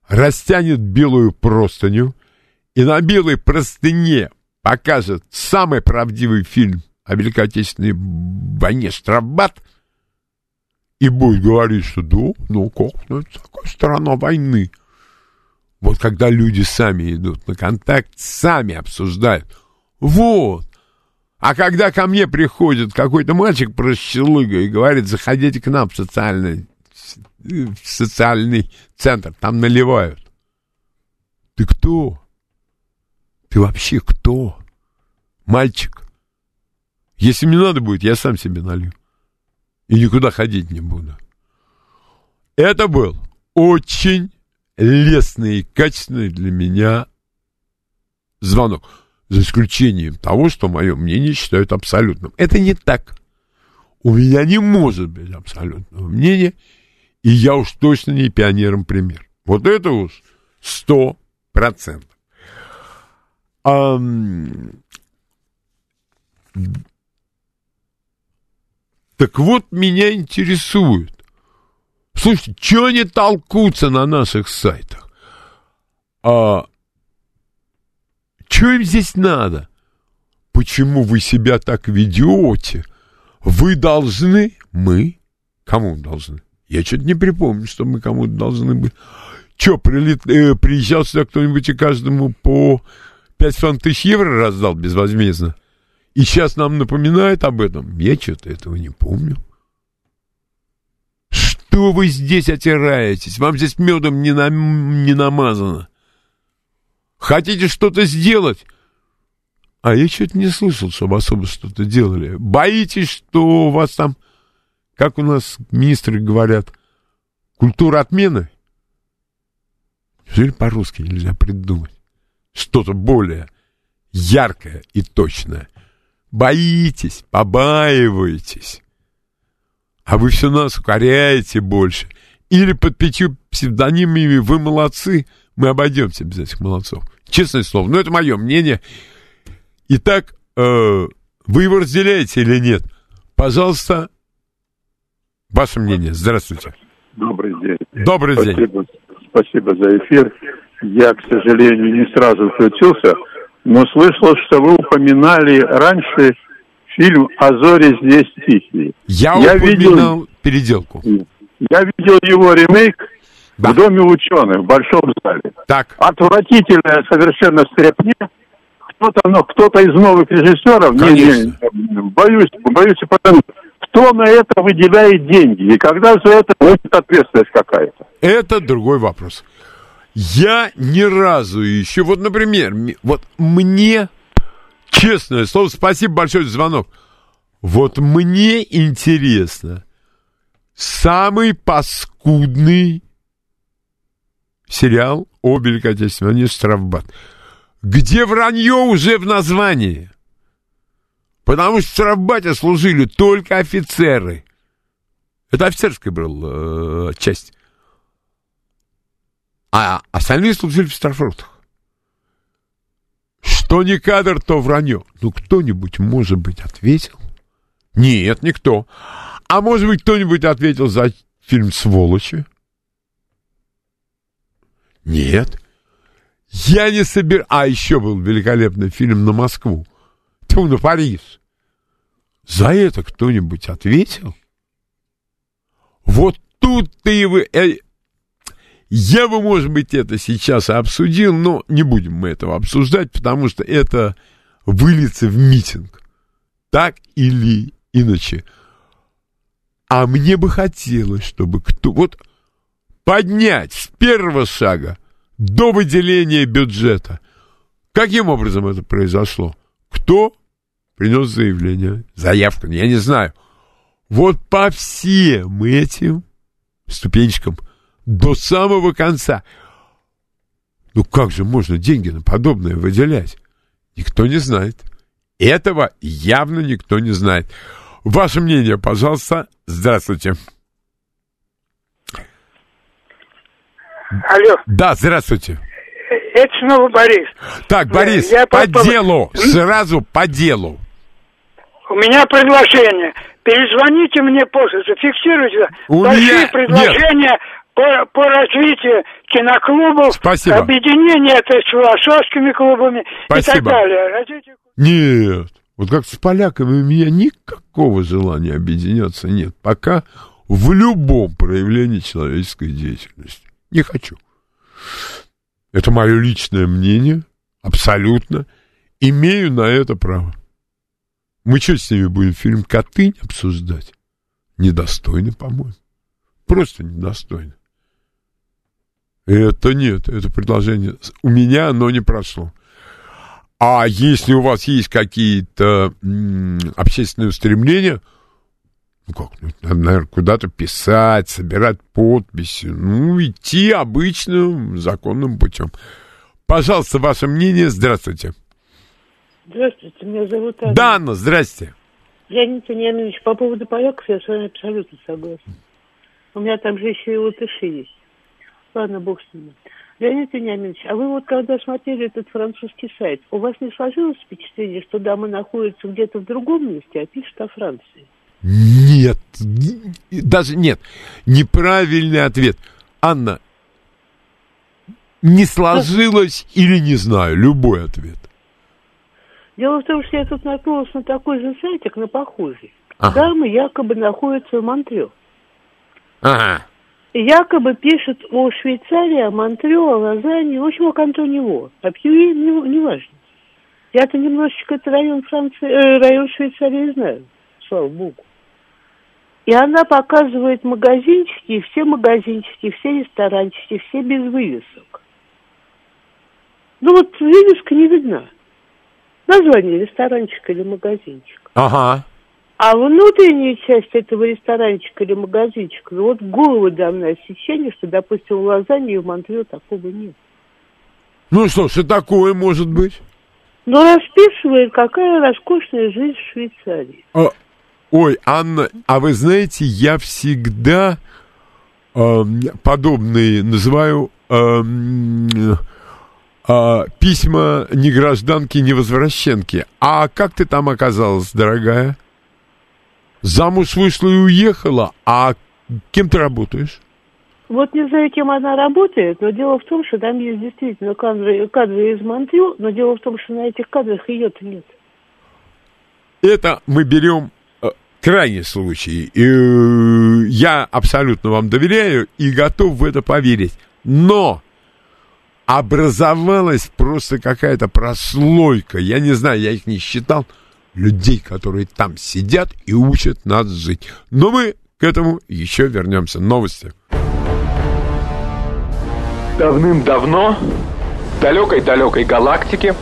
растянет белую простыню и на белой простыне покажет самый правдивый фильм Отечественной войне «Штрафбат» и будет говорить, что да, ну как, ну это такая сторона войны. Вот когда люди сами идут на контакт, сами обсуждают. Вот. А когда ко мне приходит какой-то мальчик прощелыга и говорит, заходите к нам в социальный, в социальный центр, там наливают. Ты кто? Ты вообще кто? Мальчик. Если мне надо будет, я сам себе налью. И никуда ходить не буду. Это был очень лестный и качественный для меня звонок. За исключением того, что мое мнение считают абсолютным. Это не так. У меня не может быть абсолютного мнения, и я уж точно не пионером пример. Вот это уж сто процентов. Так вот, меня интересует. Слушайте, что они толкутся на наших сайтах? А, что им здесь надо? Почему вы себя так ведете? Вы должны, мы, кому должны? Я что-то не припомню, что мы кому-то должны быть. Че, прилет, э, приезжал сюда кто-нибудь и каждому по 5 тысяч евро раздал безвозмездно? И сейчас нам напоминает об этом. Я что-то этого не помню. Что вы здесь отираетесь? Вам здесь медом не, на, не намазано. Хотите что-то сделать? А я что-то не слышал, чтобы особо что-то делали. Боитесь, что у вас там, как у нас министры говорят, культура отмены? Неужели по-русски нельзя придумать? Что-то более яркое и точное. Боитесь, побаиваетесь. А вы все нас укоряете больше. Или под пятью псевдонимами вы молодцы, мы обойдемся без этих молодцов. Честное слово, но это мое мнение. Итак, э, вы его разделяете или нет? Пожалуйста, ваше мнение. Здравствуйте. Добрый день. Добрый спасибо, день. Спасибо за эфир. Я, к сожалению, не сразу включился, но слышал, что вы упоминали раньше фильм «А зори здесь тихие». Я, я видел, переделку. Я видел его ремейк да. в Доме ученых, в Большом зале. Так. Отвратительная совершенно стряпня. Кто-то, ну, кто-то из новых режиссеров, Конечно. Не, не, боюсь, боюсь, потому кто на это выделяет деньги и когда за это будет ответственность какая-то. Это другой вопрос. Я ни разу еще, вот, например, вот мне, честное слово, спасибо большое за звонок. Вот мне интересно, самый паскудный сериал о Великой Отечественной «Штрафбат», где вранье уже в названии. Потому что в штрафбате служили только офицеры. Это офицерская была э, часть. А остальные служили в штрафротах. Что не кадр, то вранье. Ну, кто-нибудь, может быть, ответил? Нет, никто. А может быть, кто-нибудь ответил за фильм «Сволочи»? Нет. Я не собираюсь... А еще был великолепный фильм на Москву. Тьфу, на Париж. За это кто-нибудь ответил? Вот тут ты вы... Я бы, может быть, это сейчас обсудил, но не будем мы этого обсуждать, потому что это выльется в митинг. Так или иначе. А мне бы хотелось, чтобы кто... Вот поднять с первого шага до выделения бюджета. Каким образом это произошло? Кто принес заявление, заявку, я не знаю. Вот по всем этим ступенечкам до самого конца. Ну как же можно деньги на подобное выделять? Никто не знает. Этого явно никто не знает. Ваше мнение, пожалуйста. Здравствуйте. Алло. Да, здравствуйте. Это снова Борис. Так, Борис, Я по, по делу, сразу по делу. У меня предложение. Перезвоните мне позже, зафиксируйте. У Большие меня... предложения Нет. По, по развитию киноклубов, Спасибо. объединение это с философскими клубами Спасибо. и так далее. Развитие... Нет. Вот как с поляками у меня никакого желания объединяться нет. Пока в любом проявлении человеческой деятельности. Не хочу. Это мое личное мнение, абсолютно. Имею на это право. Мы что с ними будем фильм «Котынь» обсуждать? Недостойно, по-моему. Просто недостойно. Это нет, это предложение. У меня оно не прошло. А если у вас есть какие-то общественные устремления, ну как, ну, надо, наверное, куда-то писать, собирать подписи, ну, идти обычным законным путем. Пожалуйста, ваше мнение. Здравствуйте. Здравствуйте, меня зовут Анна. Да, Анна, здрасте. Леонид Вениаминович, по поводу поляков я с вами абсолютно согласна. У меня там же еще и латыши есть. Ладно, бог с ними. Леонид Вениаминович, а вы вот когда смотрели этот французский сайт, у вас не сложилось впечатление, что дама находится где-то в другом месте, а пишет о Франции? Нет, даже нет. Неправильный ответ. Анна, не сложилось или не знаю, любой ответ. Дело в том, что я тут наткнулась на такой же сайтик, на похожий. Ага. Дамы якобы находятся в Монтрео. Ага. Якобы пишет о Швейцарии, о Монтрео, о Лозанне, в общем, о кантоне Во. О Пьюи не, не важно. Я-то немножечко этот район Франции, э, район Швейцарии знаю, слава богу. И она показывает магазинчики, все магазинчики, все ресторанчики, все без вывесок. Ну вот вывеска не видна. Название ресторанчика или магазинчик. Ага. А внутренняя часть этого ресторанчика или магазинчика, ну вот голову дам на сечение, что, допустим, в Лозанне и в Монтрео такого нет. Ну что ж, и такое может быть. Но расписывает, какая роскошная жизнь в Швейцарии. А, ой, Анна, а вы знаете, я всегда эм, подобные называю эм, э, письма не гражданки, не возвращенки. А как ты там оказалась, дорогая? Замуж вышла и уехала, а кем ты работаешь? Вот не знаю, кем она работает, но дело в том, что там есть действительно кадры, кадры из Монтрео, но дело в том, что на этих кадрах ее-то нет. Это мы берем э, крайний случай. Э, я абсолютно вам доверяю и готов в это поверить. Но образовалась просто какая-то прослойка, я не знаю, я их не считал, людей, которые там сидят и учат нас жить. Но мы к этому еще вернемся. Новости. Давным-давно в далекой-далекой галактике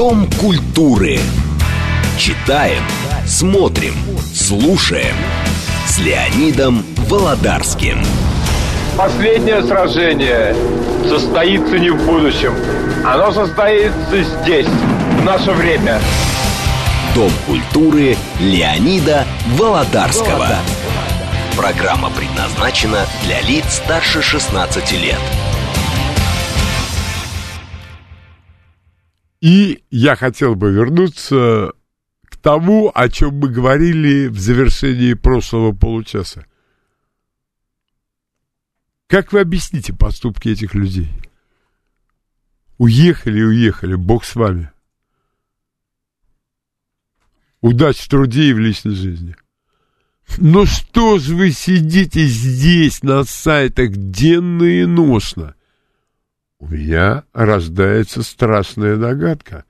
Дом культуры. Читаем, смотрим, слушаем. С Леонидом Володарским. последнее сражение состоится не в будущем. Оно состоится здесь, наше время. Дом культуры Леонида Володарского. Программа предназначена для лиц старше 16 лет. И я хотел бы вернуться к тому, о чем мы говорили в завершении прошлого получаса. Как вы объясните поступки этих людей? Уехали, уехали, Бог с вами. Удачи в труде и в личной жизни. Но что ж вы сидите здесь на сайтах денно и ношно? У меня рождается страшная догадка.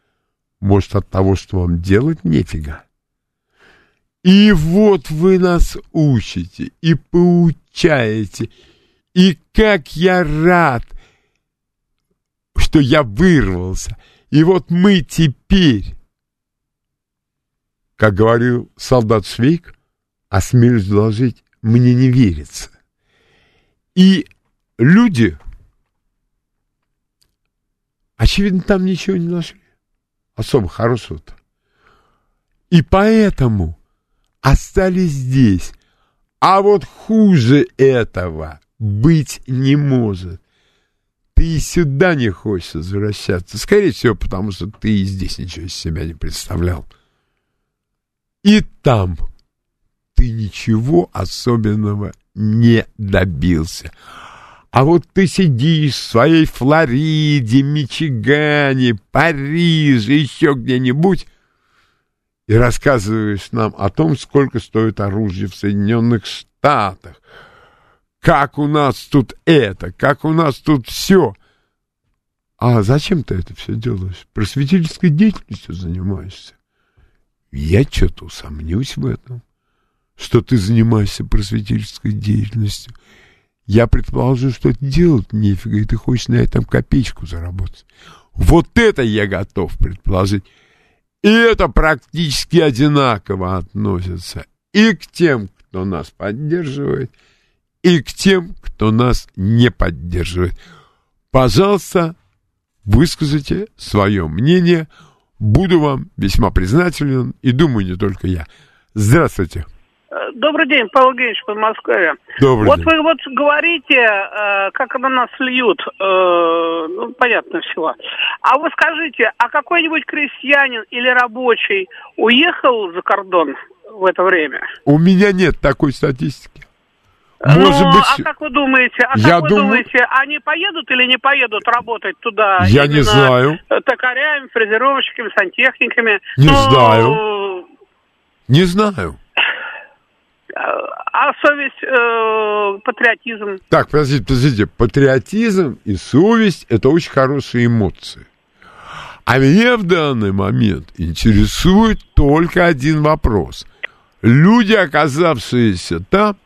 Может, от того, что вам делать нефига? И вот вы нас учите и поучаете. И как я рад, что я вырвался. И вот мы теперь, как говорил солдат Швейк, осмелюсь доложить, мне не верится. И люди, очевидно, там ничего не нашли. Особо хорошего-то. И поэтому остались здесь. А вот хуже этого быть не может. Ты и сюда не хочешь возвращаться. Скорее всего, потому что ты и здесь ничего из себя не представлял. И там ты ничего особенного не добился. А вот ты сидишь в своей Флориде, Мичигане, Париже, еще где-нибудь и рассказываешь нам о том, сколько стоит оружие в Соединенных Штатах, как у нас тут это, как у нас тут все. А зачем ты это все делаешь? Просветительской деятельностью занимаешься? Я что-то усомнюсь в этом, что ты занимаешься просветительской деятельностью. Я предположу, что делать нефига, и ты хочешь на этом копеечку заработать. Вот это я готов предположить. И это практически одинаково относится и к тем, кто нас поддерживает, и к тем, кто нас не поддерживает. Пожалуйста, выскажите свое мнение. Буду вам весьма признателен, и думаю, не только я. Здравствуйте. Добрый день, Павел Евгеньевич, Подмосковье. Добрый вот день. вы вот говорите, э, как на нас льют, э, ну, понятно всего. А вы скажите, а какой-нибудь крестьянин или рабочий уехал за кордон в это время? У меня нет такой статистики. Может ну, быть, а как вы думаете, а я как вы думаю- думаете, они поедут или не поедут работать туда? Я не знаю. Токарями, фрезеровщиками, сантехниками? Не Ну, знаю. не знаю. А совесть, э, патриотизм? Так, подождите, подождите. Патриотизм и совесть – это очень хорошие эмоции. А меня в данный момент интересует только один вопрос. Люди, оказавшиеся там,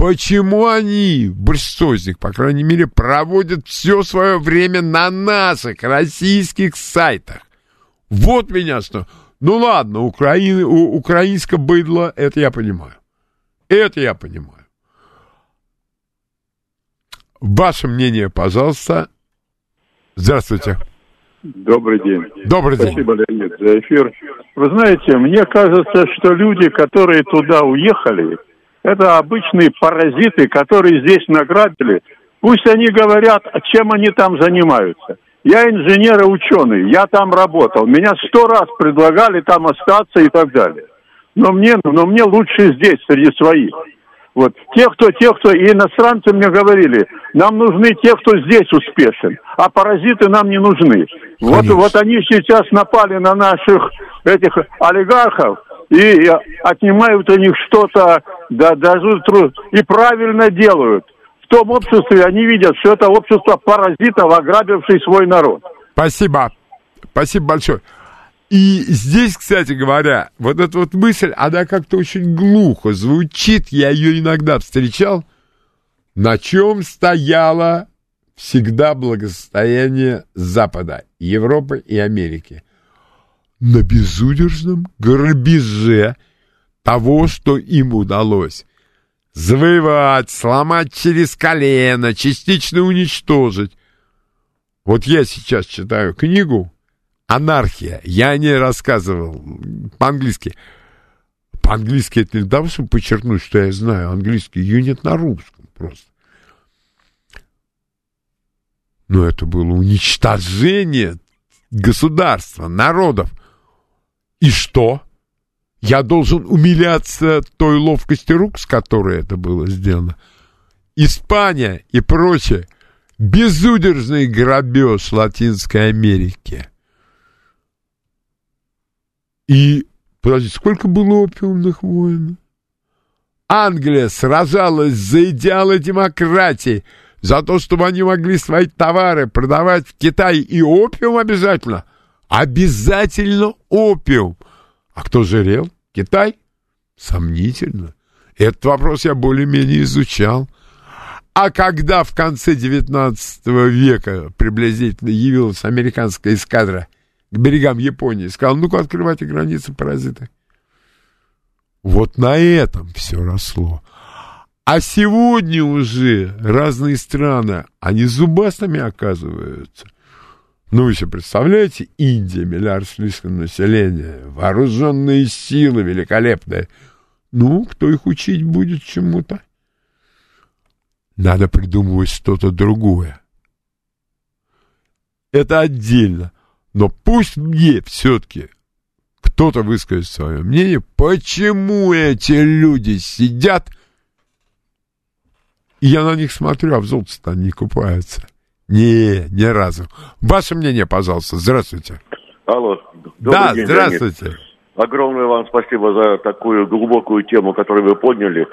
почему они, большинство из них, по крайней мере, проводят все свое время на наших российских сайтах? Вот меня что. Ну ладно, Украина, у, украинское быдло, это я понимаю. Это я понимаю. Ваше мнение, пожалуйста. Здравствуйте. Добрый день. Добрый день. Спасибо, Леонид, за эфир. Вы знаете, мне кажется, что люди, которые туда уехали, это обычные паразиты, которые здесь награбили. Пусть они говорят, чем они там занимаются. Я инженер и ученый, я там работал. Меня сто раз предлагали там остаться и так далее. Но мне, но мне лучше здесь, среди своих. Вот. Те, кто, те, кто, и иностранцы мне говорили, нам нужны те, кто здесь успешен, а паразиты нам не нужны. Вот, вот они сейчас напали на наших этих олигархов и отнимают у них что-то, да, даже и правильно делают. В том обществе они видят, что это общество паразитов, ограбивший свой народ. Спасибо. Спасибо большое. И здесь, кстати говоря, вот эта вот мысль, она как-то очень глухо звучит, я ее иногда встречал. На чем стояло всегда благосостояние Запада, Европы и Америки? На безудержном грабеже того, что им удалось завоевать, сломать через колено, частично уничтожить. Вот я сейчас читаю книгу «Анархия». Я о ней рассказывал по-английски. По-английски это не того, чтобы подчеркнуть, что я знаю английский. Нет на русском просто. Но это было уничтожение государства, народов. И что? Я должен умиляться той ловкости рук, с которой это было сделано. Испания и прочее. Безудержный грабеж Латинской Америки. И, подождите, сколько было опиумных войн? Англия сражалась за идеалы демократии, за то, чтобы они могли свои товары продавать в Китай. И опиум обязательно. Обязательно опиум. А кто жрел? Китай? Сомнительно. Этот вопрос я более-менее изучал. А когда в конце XIX века приблизительно явилась американская эскадра к берегам Японии, сказал, ну-ка открывайте границы, паразиты. Вот на этом все росло. А сегодня уже разные страны, они зубастыми оказываются. Ну, вы себе представляете, Индия, миллиард с лишним населения, вооруженные силы великолепные. Ну, кто их учить будет чему-то? Надо придумывать что-то другое. Это отдельно. Но пусть мне все-таки кто-то выскажет свое мнение, почему эти люди сидят, и я на них смотрю, а в золоте-то они купаются. Не, ни разу. Ваше мнение, пожалуйста. Здравствуйте. Алло. да, день, здравствуйте. Леонид. Огромное вам спасибо за такую глубокую тему, которую вы подняли.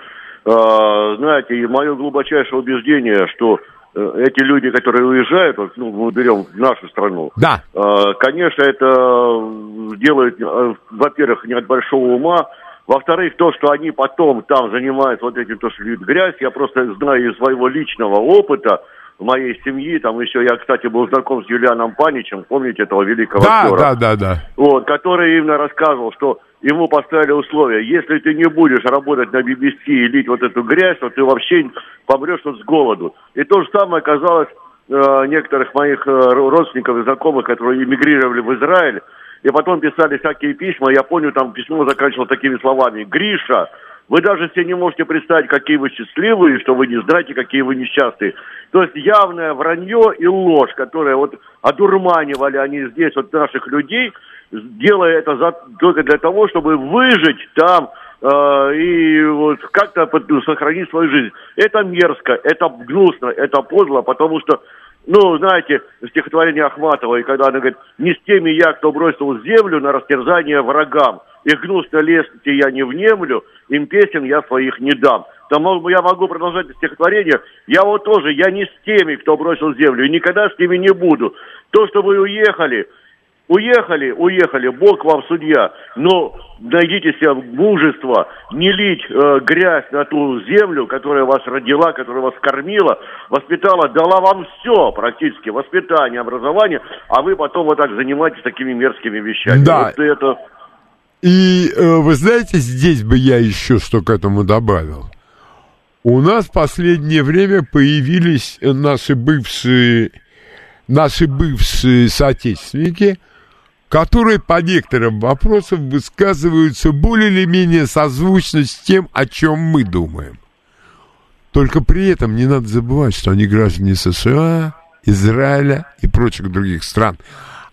знаете, и мое глубочайшее убеждение, что э, эти люди, которые уезжают, вот, ну, мы берем нашу страну, Да. э, конечно, это делают, э, во-первых, не от большого ума, во-вторых, то, что они потом там занимаются вот этим, то, что льют грязь, я просто знаю из своего личного опыта, в моей семьи, там еще, я, кстати, был знаком с Юлианом Паничем, помните этого великого Да, актера? да, да, да. вот, который именно рассказывал, что ему поставили условия, если ты не будешь работать на BBC и лить вот эту грязь, то ты вообще помрешь вот с голоду. И то же самое оказалось э, некоторых моих э, родственников и знакомых, которые эмигрировали в Израиль, и потом писали всякие письма, я помню, там письмо заканчивалось такими словами, «Гриша, вы даже себе не можете представить, какие вы счастливые, что вы не знаете, какие вы несчастные. То есть явное вранье и ложь, которая вот одурманивали они здесь вот наших людей, делая это за, только для того, чтобы выжить там э, и вот как-то под- сохранить свою жизнь. Это мерзко, это гнусно, это подло, потому что ну, знаете, стихотворение Ахматовой, когда она говорит, не с теми я, кто бросил землю на растерзание врагам, и гнусно лезьте я не внемлю, им песен я своих не дам. Там я могу продолжать стихотворение. Я вот тоже, я не с теми, кто бросил землю, и никогда с ними не буду. То, что вы уехали, Уехали, уехали, Бог вам судья. Но найдите себе мужество, не лить э, грязь на ту землю, которая вас родила, которая вас кормила, воспитала, дала вам все практически, воспитание, образование, а вы потом вот так занимаетесь такими мерзкими вещами. Да. Вот это... И э, вы знаете, здесь бы я еще что к этому добавил. У нас в последнее время появились э, наши бывшие, наши бывшие соотечественники, которые по некоторым вопросам высказываются более или менее созвучно с тем, о чем мы думаем. Только при этом не надо забывать, что они граждане США, Израиля и прочих других стран.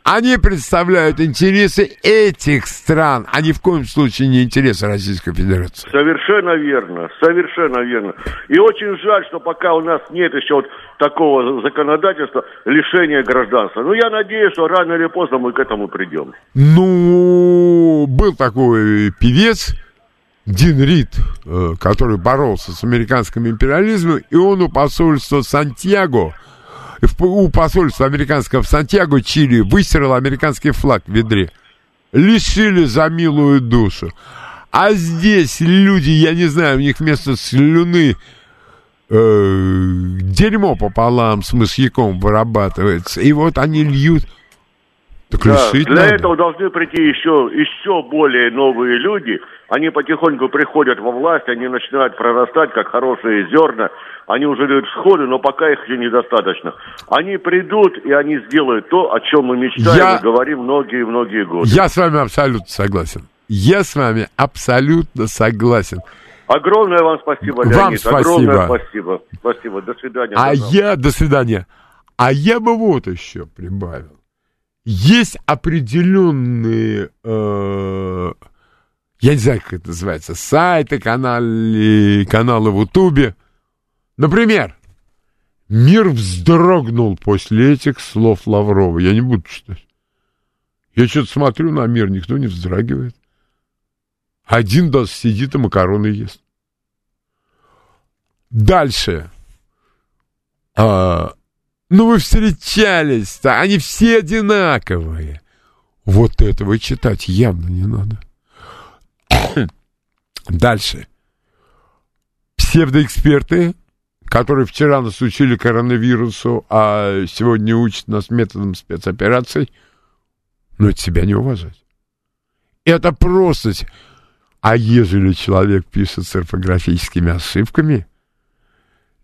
Они представляют интересы этих стран, а ни в коем случае не интересы Российской Федерации. Совершенно верно, совершенно верно. И очень жаль, что пока у нас нет еще вот такого законодательства лишения гражданства. Но я надеюсь, что рано или поздно мы к этому придем. Ну, был такой певец Дин Рид, э, который боролся с американским империализмом, и он у посольства Сантьяго, у посольства американского в Сантьяго, Чили, высерал американский флаг в ведре. Лишили за милую душу. А здесь люди, я не знаю, у них вместо слюны э, дерьмо пополам с мышьяком вырабатывается. И вот они льют. Так Да, для надо. этого должны прийти еще, еще более новые люди. Они потихоньку приходят во власть, они начинают прорастать, как хорошие зерна. Они уже идут сходы, но пока их еще недостаточно. Они придут, и они сделают то, о чем мы мечтаем Я- и говорим многие-многие годы. Я с вами абсолютно согласен. Я с вами абсолютно согласен. Огромное вам спасибо, Вам Леонид. спасибо. Огромное спасибо. Спасибо. До свидания. А завтра. я, до свидания. А я бы вот еще прибавил. Есть определенные, э, я не знаю, как это называется, сайты, каналы, каналы в Ютубе. Например, мир вздрогнул после этих слов Лаврова. Я не буду читать. Я что-то смотрю на мир, никто не вздрагивает. Один даже сидит и макароны ест. Дальше. А, ну вы встречались-то, они все одинаковые. Вот этого читать явно не надо. Дальше. Псевдоэксперты, которые вчера нас учили коронавирусу, а сегодня учат нас методом спецопераций, но это себя не уважать. Это просто... А ежели человек пишет с орфографическими ошибками,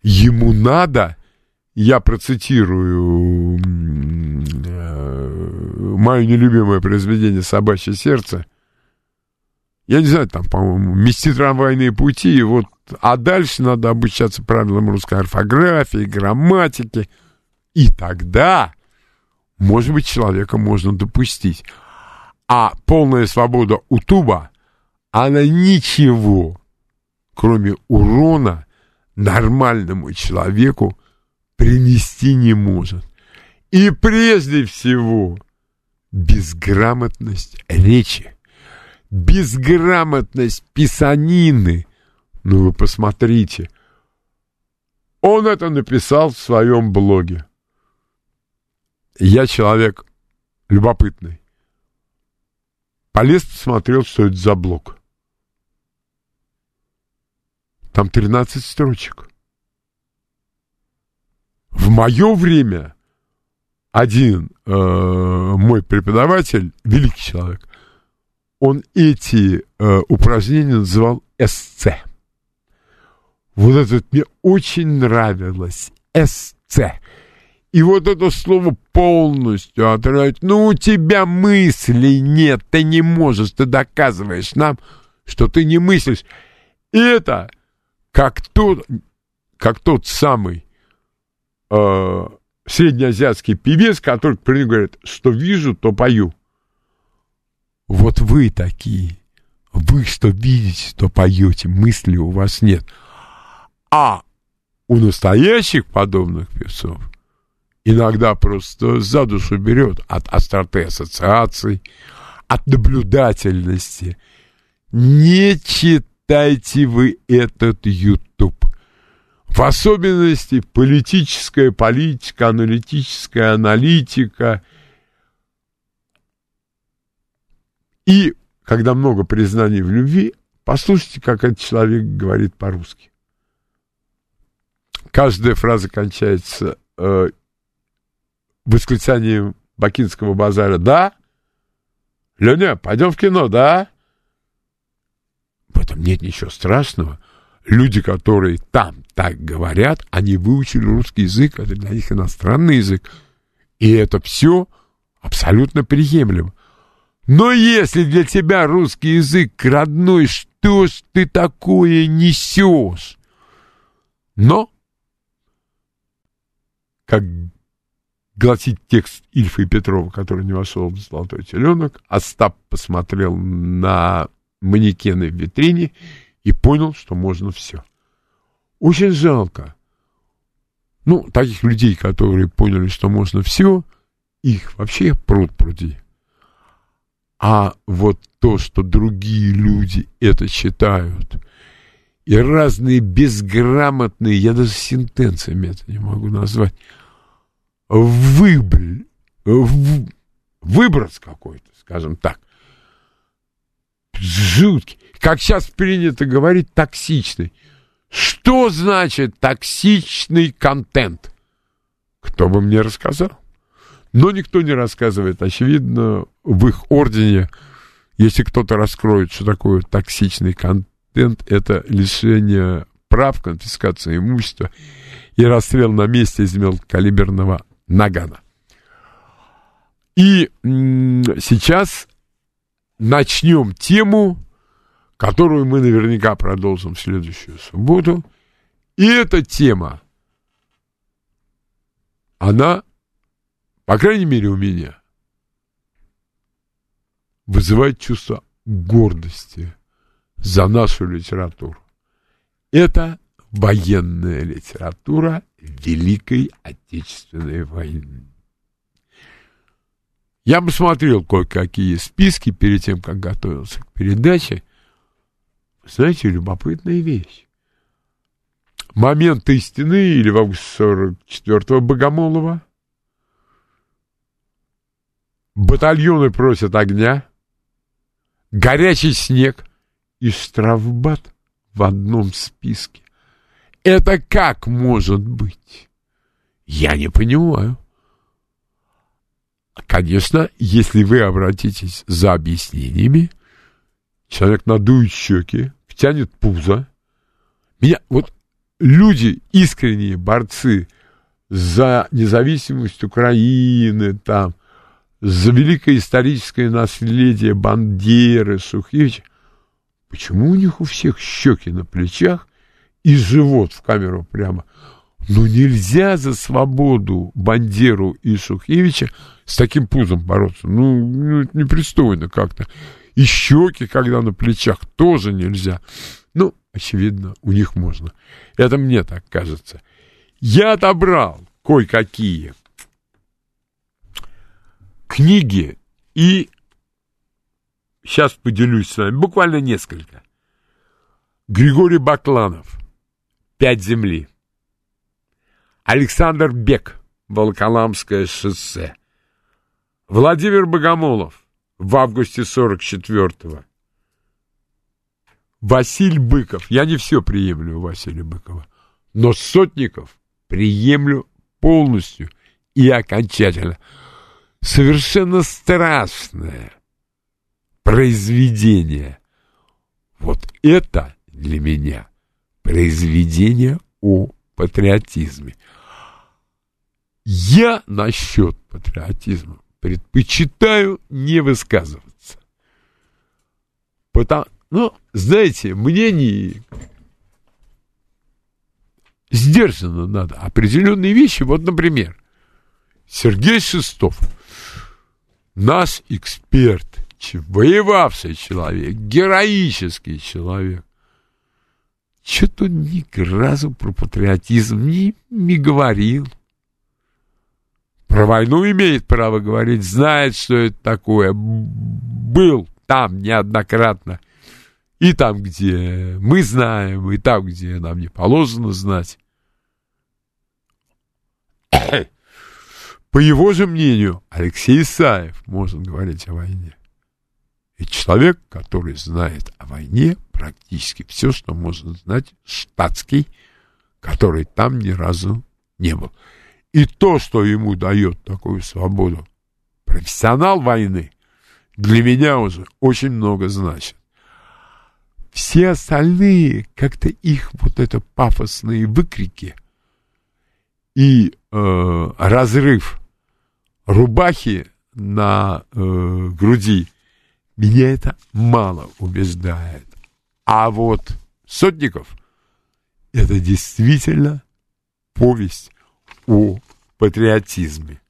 ему надо, я процитирую э, мое нелюбимое произведение «Собачье сердце», я не знаю, там, по-моему, мести трамвайные пути, и вот, а дальше надо обучаться правилам русской орфографии, грамматики, и тогда, может быть, человека можно допустить. А полная свобода у Туба, она ничего, кроме урона, нормальному человеку принести не может. И прежде всего безграмотность речи, безграмотность писанины, Ну вы посмотрите. Он это написал в своем блоге. Я человек любопытный. Полез, посмотрел, что это за блог. Там 13 строчек. В мое время один э, мой преподаватель, великий человек, он эти э, упражнения называл СЦ. Вот это мне очень нравилось. СЦ. И вот это слово полностью отражает. Ну, у тебя мыслей нет, ты не можешь, ты доказываешь нам, что ты не мыслишь. И это как тот, как тот самый э, среднеазиатский певец, который, говорит, что вижу, то пою. Вот вы такие. Вы что видите, то поете, мысли у вас нет. А у настоящих подобных певцов иногда просто за душу берет от остроты ассоциаций, от наблюдательности. Не читайте вы этот YouTube. В особенности политическая политика, аналитическая аналитика. И когда много признаний в любви, послушайте, как этот человек говорит по-русски. Каждая фраза кончается э, восклицанием Бакинского базара «Да? Леня, пойдем в кино, да?» В этом нет ничего страшного. Люди, которые там так говорят, они выучили русский язык, это для них иностранный язык. И это все абсолютно приемлемо. Но если для тебя русский язык родной, что ж ты такое несешь? Но, как гласит текст Ильфа и Петрова, который не вошел в «Золотой теленок», Остап посмотрел на манекены в витрине и понял, что можно все. Очень жалко. Ну, таких людей, которые поняли, что можно все, их вообще пруд пруди. А вот то, что другие люди это читают, и разные безграмотные, я даже сентенциями это не могу назвать, выбр, в, выброс какой-то, скажем так, жуткий, как сейчас принято говорить, токсичный. Что значит токсичный контент? Кто бы мне рассказал? Но никто не рассказывает. Очевидно, в их ордене, если кто-то раскроет, что такое токсичный контент, это лишение прав, конфискация имущества и расстрел на месте из мелкокалиберного нагана. И сейчас начнем тему, которую мы наверняка продолжим в следующую субботу. И эта тема, она по крайней мере у меня, вызывает чувство гордости за нашу литературу. Это военная литература Великой Отечественной войны. Я посмотрел кое-какие списки перед тем, как готовился к передаче. Знаете, любопытная вещь. Момент истины или в августе 44-го Богомолова – батальоны просят огня, горячий снег и штрафбат в одном списке. Это как может быть? Я не понимаю. Конечно, если вы обратитесь за объяснениями, человек надует щеки, втянет пузо. Меня, вот люди, искренние борцы за независимость Украины, там, за великое историческое наследие Бандеры, Сухевича, почему у них у всех щеки на плечах и живот в камеру прямо? Ну нельзя за свободу Бандеру и Сухевича с таким пузом бороться. Ну, ну это непристойно как-то. И щеки, когда на плечах, тоже нельзя. Ну, очевидно, у них можно. Это мне так кажется. Я отобрал кое-какие книги и сейчас поделюсь с вами, буквально несколько. Григорий Бакланов. Пять земли. Александр Бек. Волоколамское шоссе. Владимир Богомолов. В августе 44-го. Василий Быков. Я не все приемлю у Василия Быкова. Но Сотников приемлю полностью и окончательно. Совершенно страшное произведение. Вот это для меня произведение о патриотизме. Я насчет патриотизма предпочитаю не высказываться. Потому, ну, знаете, мнений сдержанно надо. Определенные вещи, вот, например, Сергей Шестов, наш эксперт, воевавший человек, героический человек, что-то ни разу про патриотизм не, не говорил. Про войну имеет право говорить, знает, что это такое. Был там неоднократно. И там, где мы знаем, и там, где нам не положено знать. По его же мнению, Алексей Исаев может говорить о войне. И человек, который знает о войне практически все, что может знать штатский, который там ни разу не был. И то, что ему дает такую свободу, профессионал войны, для меня уже очень много значит. Все остальные, как-то их вот это пафосные выкрики и э, разрыв рубахи на э, груди, меня это мало убеждает. А вот Сотников — это действительно повесть о патриотизме.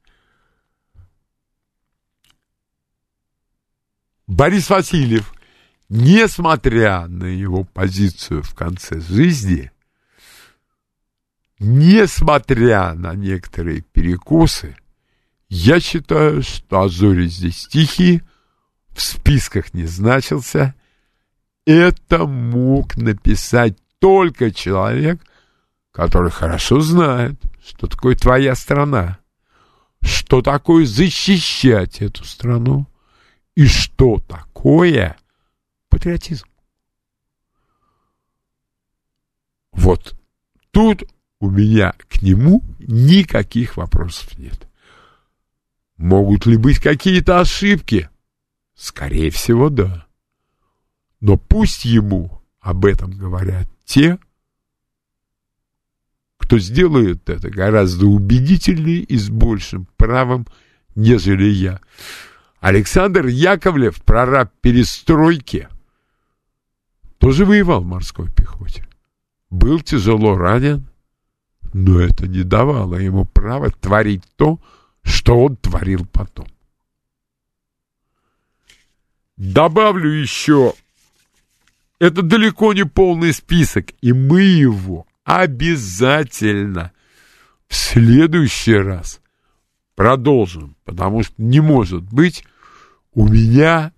Борис Васильев, несмотря на его позицию в конце жизни, несмотря на некоторые перекосы, я считаю, что Азори здесь тихие, в списках не значился. Это мог написать только человек, который хорошо знает, что такое твоя страна, что такое защищать эту страну и что такое патриотизм. Вот тут у меня к нему никаких вопросов нет. Могут ли быть какие-то ошибки? Скорее всего, да. Но пусть ему об этом говорят те, кто сделает это гораздо убедительнее и с большим правом, нежели я. Александр Яковлев, прораб перестройки, тоже воевал в морской пехоте. Был тяжело ранен, но это не давало ему права творить то, что он творил потом. Добавлю еще, это далеко не полный список, и мы его обязательно в следующий раз продолжим, потому что не может быть у меня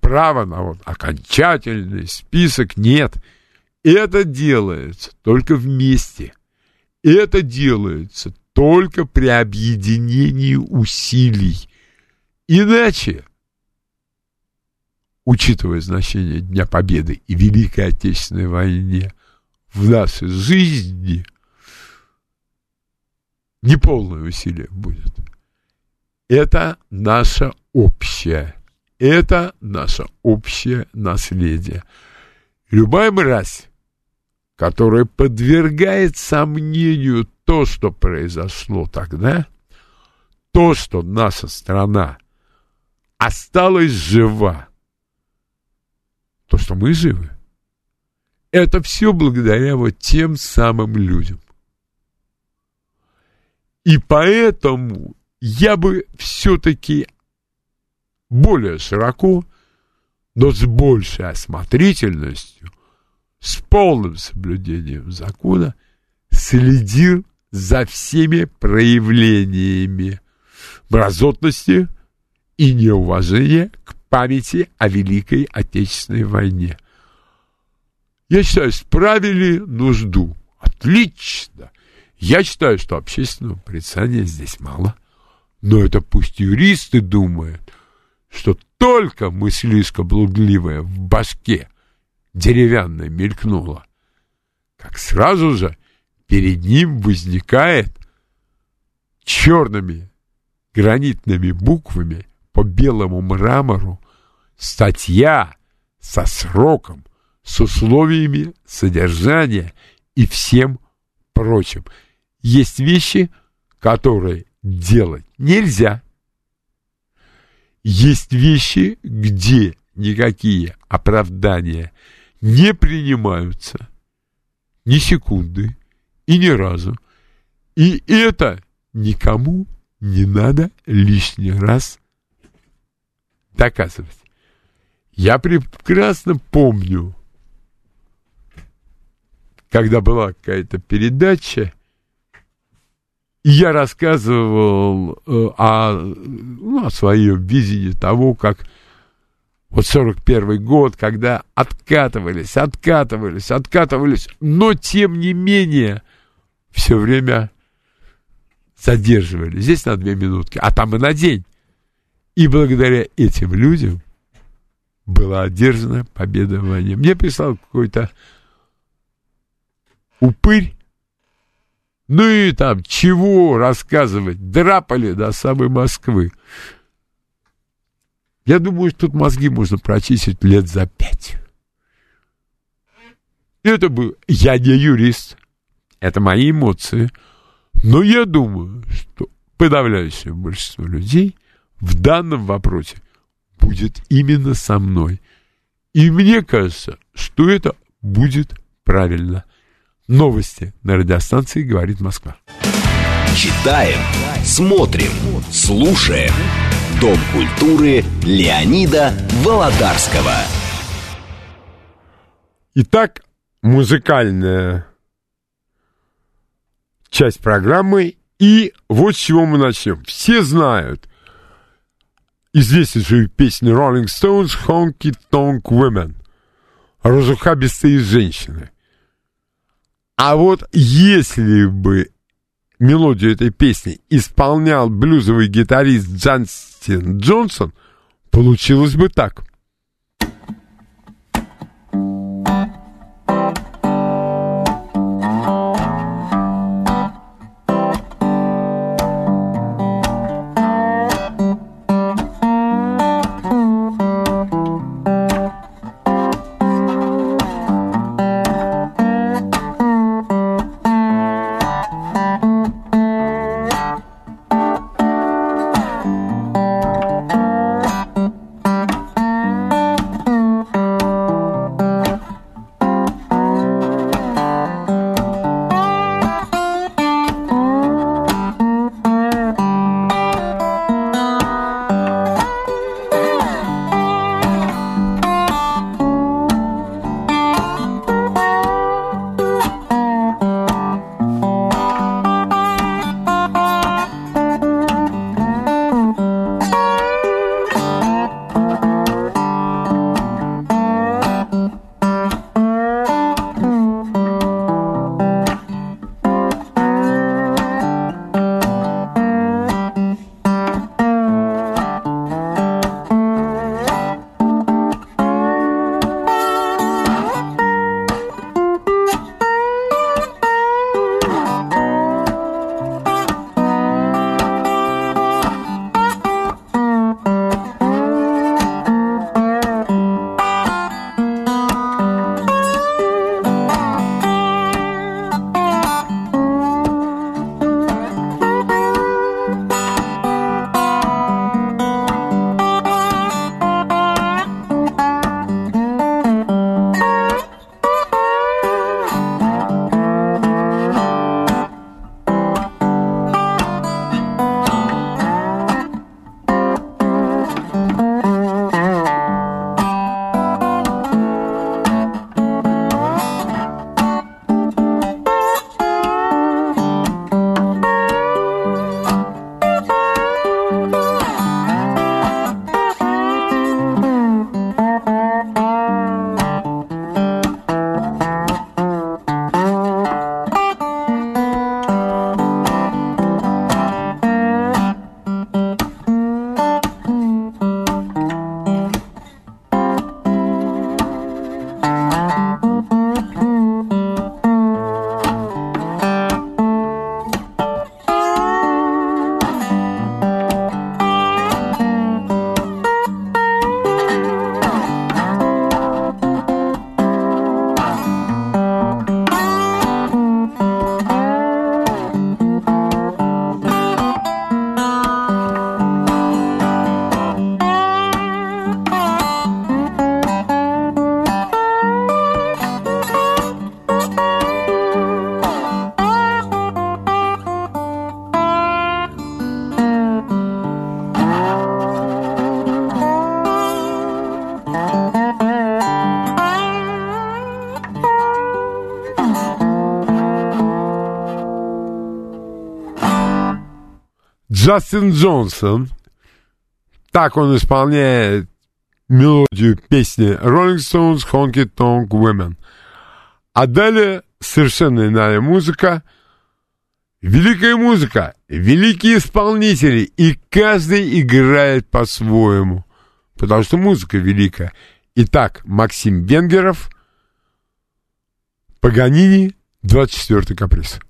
права на вот окончательный список нет. Это делается только вместе. Это делается только при объединении усилий. Иначе, учитывая значение Дня Победы и Великой Отечественной войне, в нашей жизни неполное усилие будет. Это наше общее. Это наше общее наследие. Любая мразь, которая подвергает сомнению то, что произошло тогда, то, что наша страна осталась жива, то, что мы живы, это все благодаря вот тем самым людям. И поэтому я бы все-таки более широко, но с большей осмотрительностью, с полным соблюдением закона следил за всеми проявлениями мразотности и неуважения к памяти о Великой Отечественной войне. Я считаю, справили нужду. Отлично. Я считаю, что общественного порицания здесь мало. Но это пусть юристы думают, что только мыслишка блудливая в башке деревянной мелькнула, как сразу же перед ним возникает черными гранитными буквами по белому мрамору статья со сроком, с условиями содержания и всем прочим. Есть вещи, которые делать нельзя. Есть вещи, где никакие оправдания не принимаются ни секунды и ни разу. И это никому не надо лишний раз доказывать. Я прекрасно помню, когда была какая-то передача, и я рассказывал э, о, ну, о своем видении того, как вот 41 год, когда откатывались, откатывались, откатывались, но тем не менее все время задерживали. Здесь на две минутки, а там и на день. И благодаря этим людям была одержана победа в войне. Мне прислал какой-то упырь, ну и там чего рассказывать, драпали до самой Москвы. Я думаю, что тут мозги можно прочистить лет за пять. Это был... Я не юрист. Это мои эмоции. Но я думаю, что подавляющее большинство людей в данном вопросе будет именно со мной. И мне кажется, что это будет правильно. Новости на радиостанции «Говорит Москва». Читаем, смотрим, слушаем. Дом культуры Леонида Володарского. Итак, музыкальная часть программы. И вот с чего мы начнем. Все знают известнейшую песню Rolling Stones «Honky Tonk Women» разухабистые женщины. А вот если бы мелодию этой песни исполнял блюзовый гитарист Джастин Джонсон, получилось бы так – Джастин Джонсон. Так он исполняет мелодию песни Rolling Stones Honky Tonk Women. А далее совершенно иная музыка. Великая музыка, великие исполнители, и каждый играет по-своему. Потому что музыка великая. Итак, Максим Венгеров, Паганини, 24-й каприз.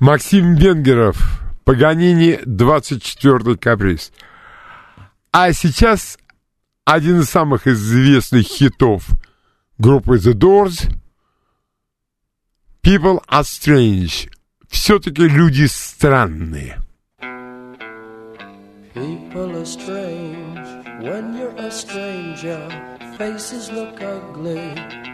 Максим Венгеров, Паганини, 24-й каприз. А сейчас один из самых известных хитов группы The Doors People are strange. Все-таки люди странные. People are strange when you're a stranger. Faces look ugly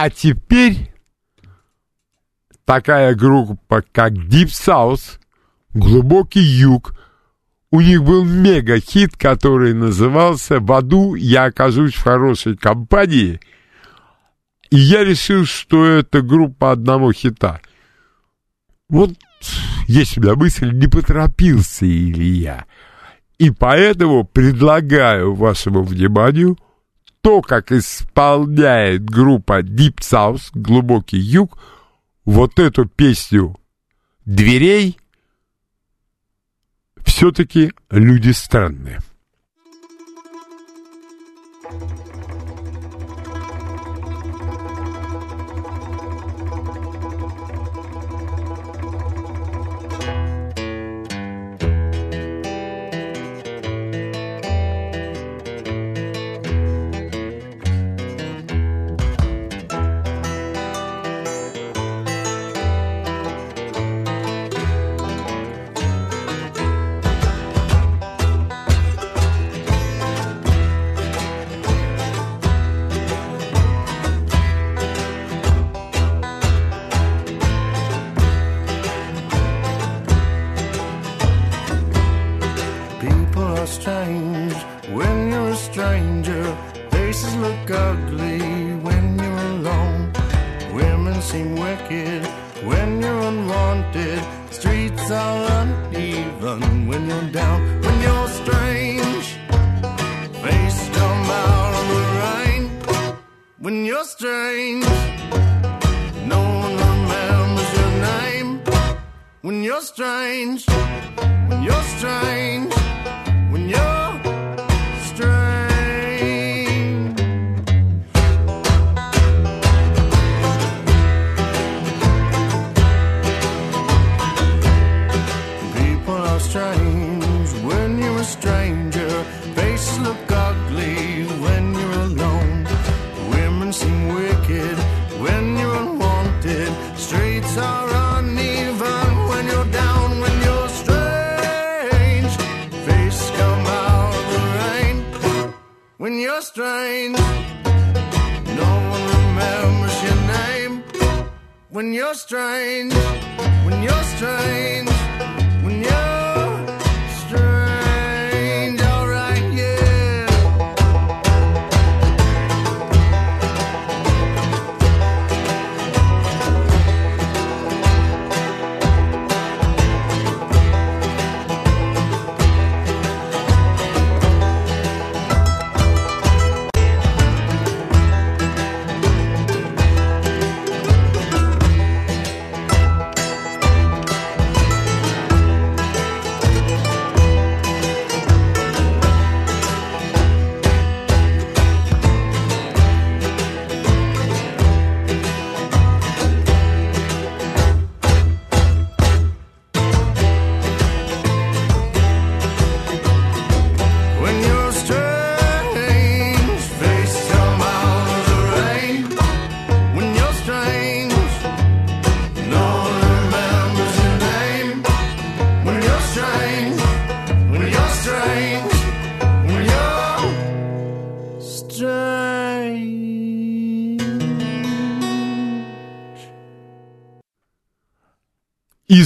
А теперь такая группа, как Deep South, Глубокий Юг, у них был мега-хит, который назывался «В аду я окажусь в хорошей компании», и я решил, что это группа одного хита. Вот есть у меня мысль, не поторопился или я. И поэтому предлагаю вашему вниманию то, как исполняет группа Deep South, Глубокий Юг, вот эту песню «Дверей» все-таки люди странные. People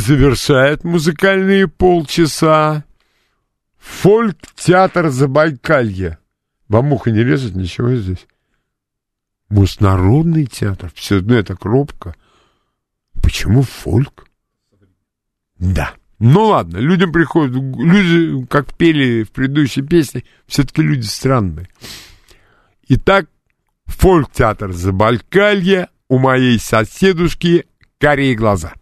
завершает музыкальные полчаса фольк-театр Забайкалья. Вам ухо не режет, ничего здесь. Может, народный театр? Все одно это кропка. Почему фольк? Да. Ну ладно, людям приходят, люди, как пели в предыдущей песне, все-таки люди странные. Итак, фольк-театр Забайкалья у моей соседушки карие глаза.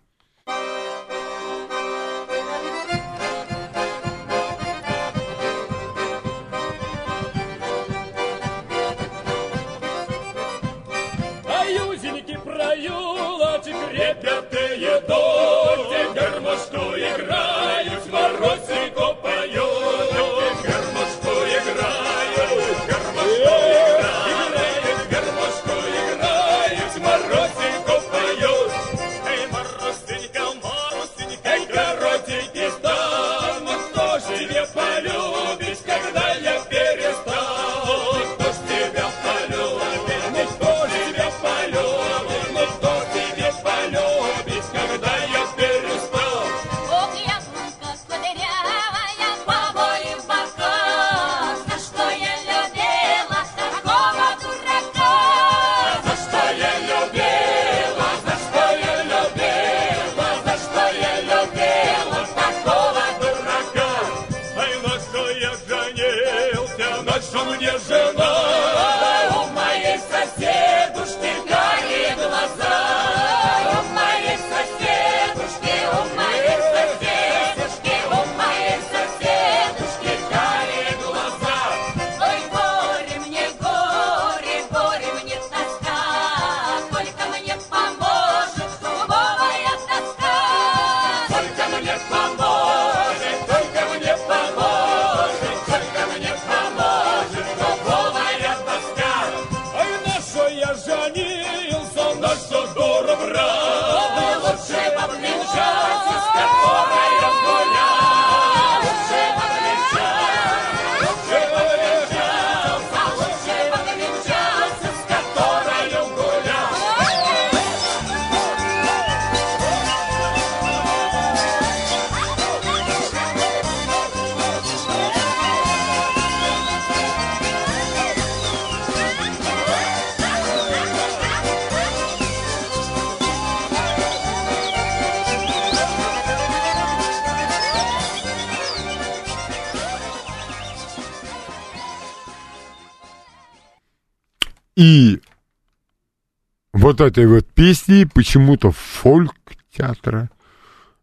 Вот этой вот песней почему-то фольк-театра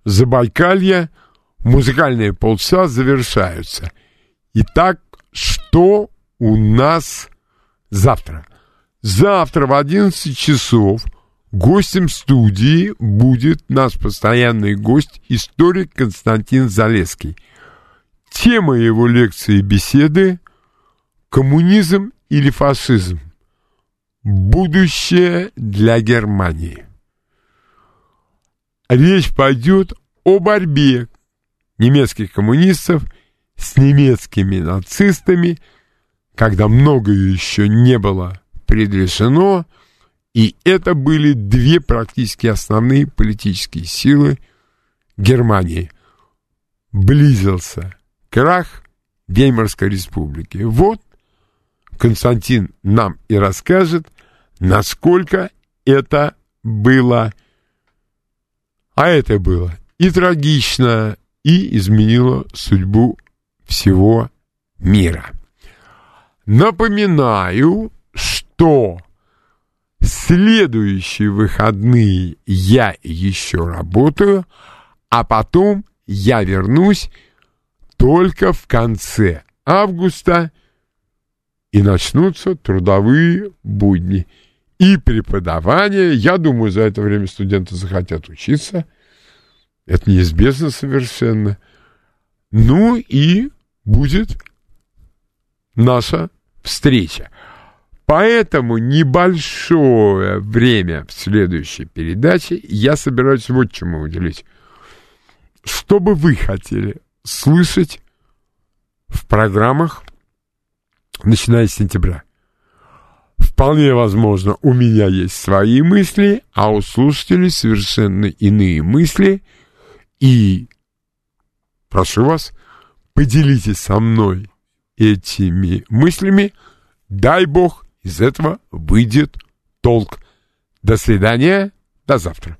Забайкалья музыкальные полчаса завершаются. Итак, что у нас завтра? Завтра в 11 часов гостем студии будет наш постоянный гость, историк Константин Залеский. Тема его лекции и беседы «Коммунизм или фашизм? Будущее для Германии». Речь пойдет о борьбе немецких коммунистов с немецкими нацистами, когда многое еще не было предрешено, и это были две практически основные политические силы Германии. Близился крах Веймарской республики. Вот Константин нам и расскажет, насколько это было, а это было и трагично, и изменило судьбу всего мира. Напоминаю, что следующие выходные я еще работаю, а потом я вернусь только в конце августа и начнутся трудовые будни. И преподавание, я думаю, за это время студенты захотят учиться. Это неизбежно совершенно. Ну и будет наша встреча. Поэтому небольшое время в следующей передаче я собираюсь вот чему уделить. Что бы вы хотели слышать в программах, начиная с сентября? Вполне возможно, у меня есть свои мысли, а у слушателей совершенно иные мысли. И прошу вас, поделитесь со мной этими мыслями. Дай бог, из этого выйдет толк. До свидания, до завтра.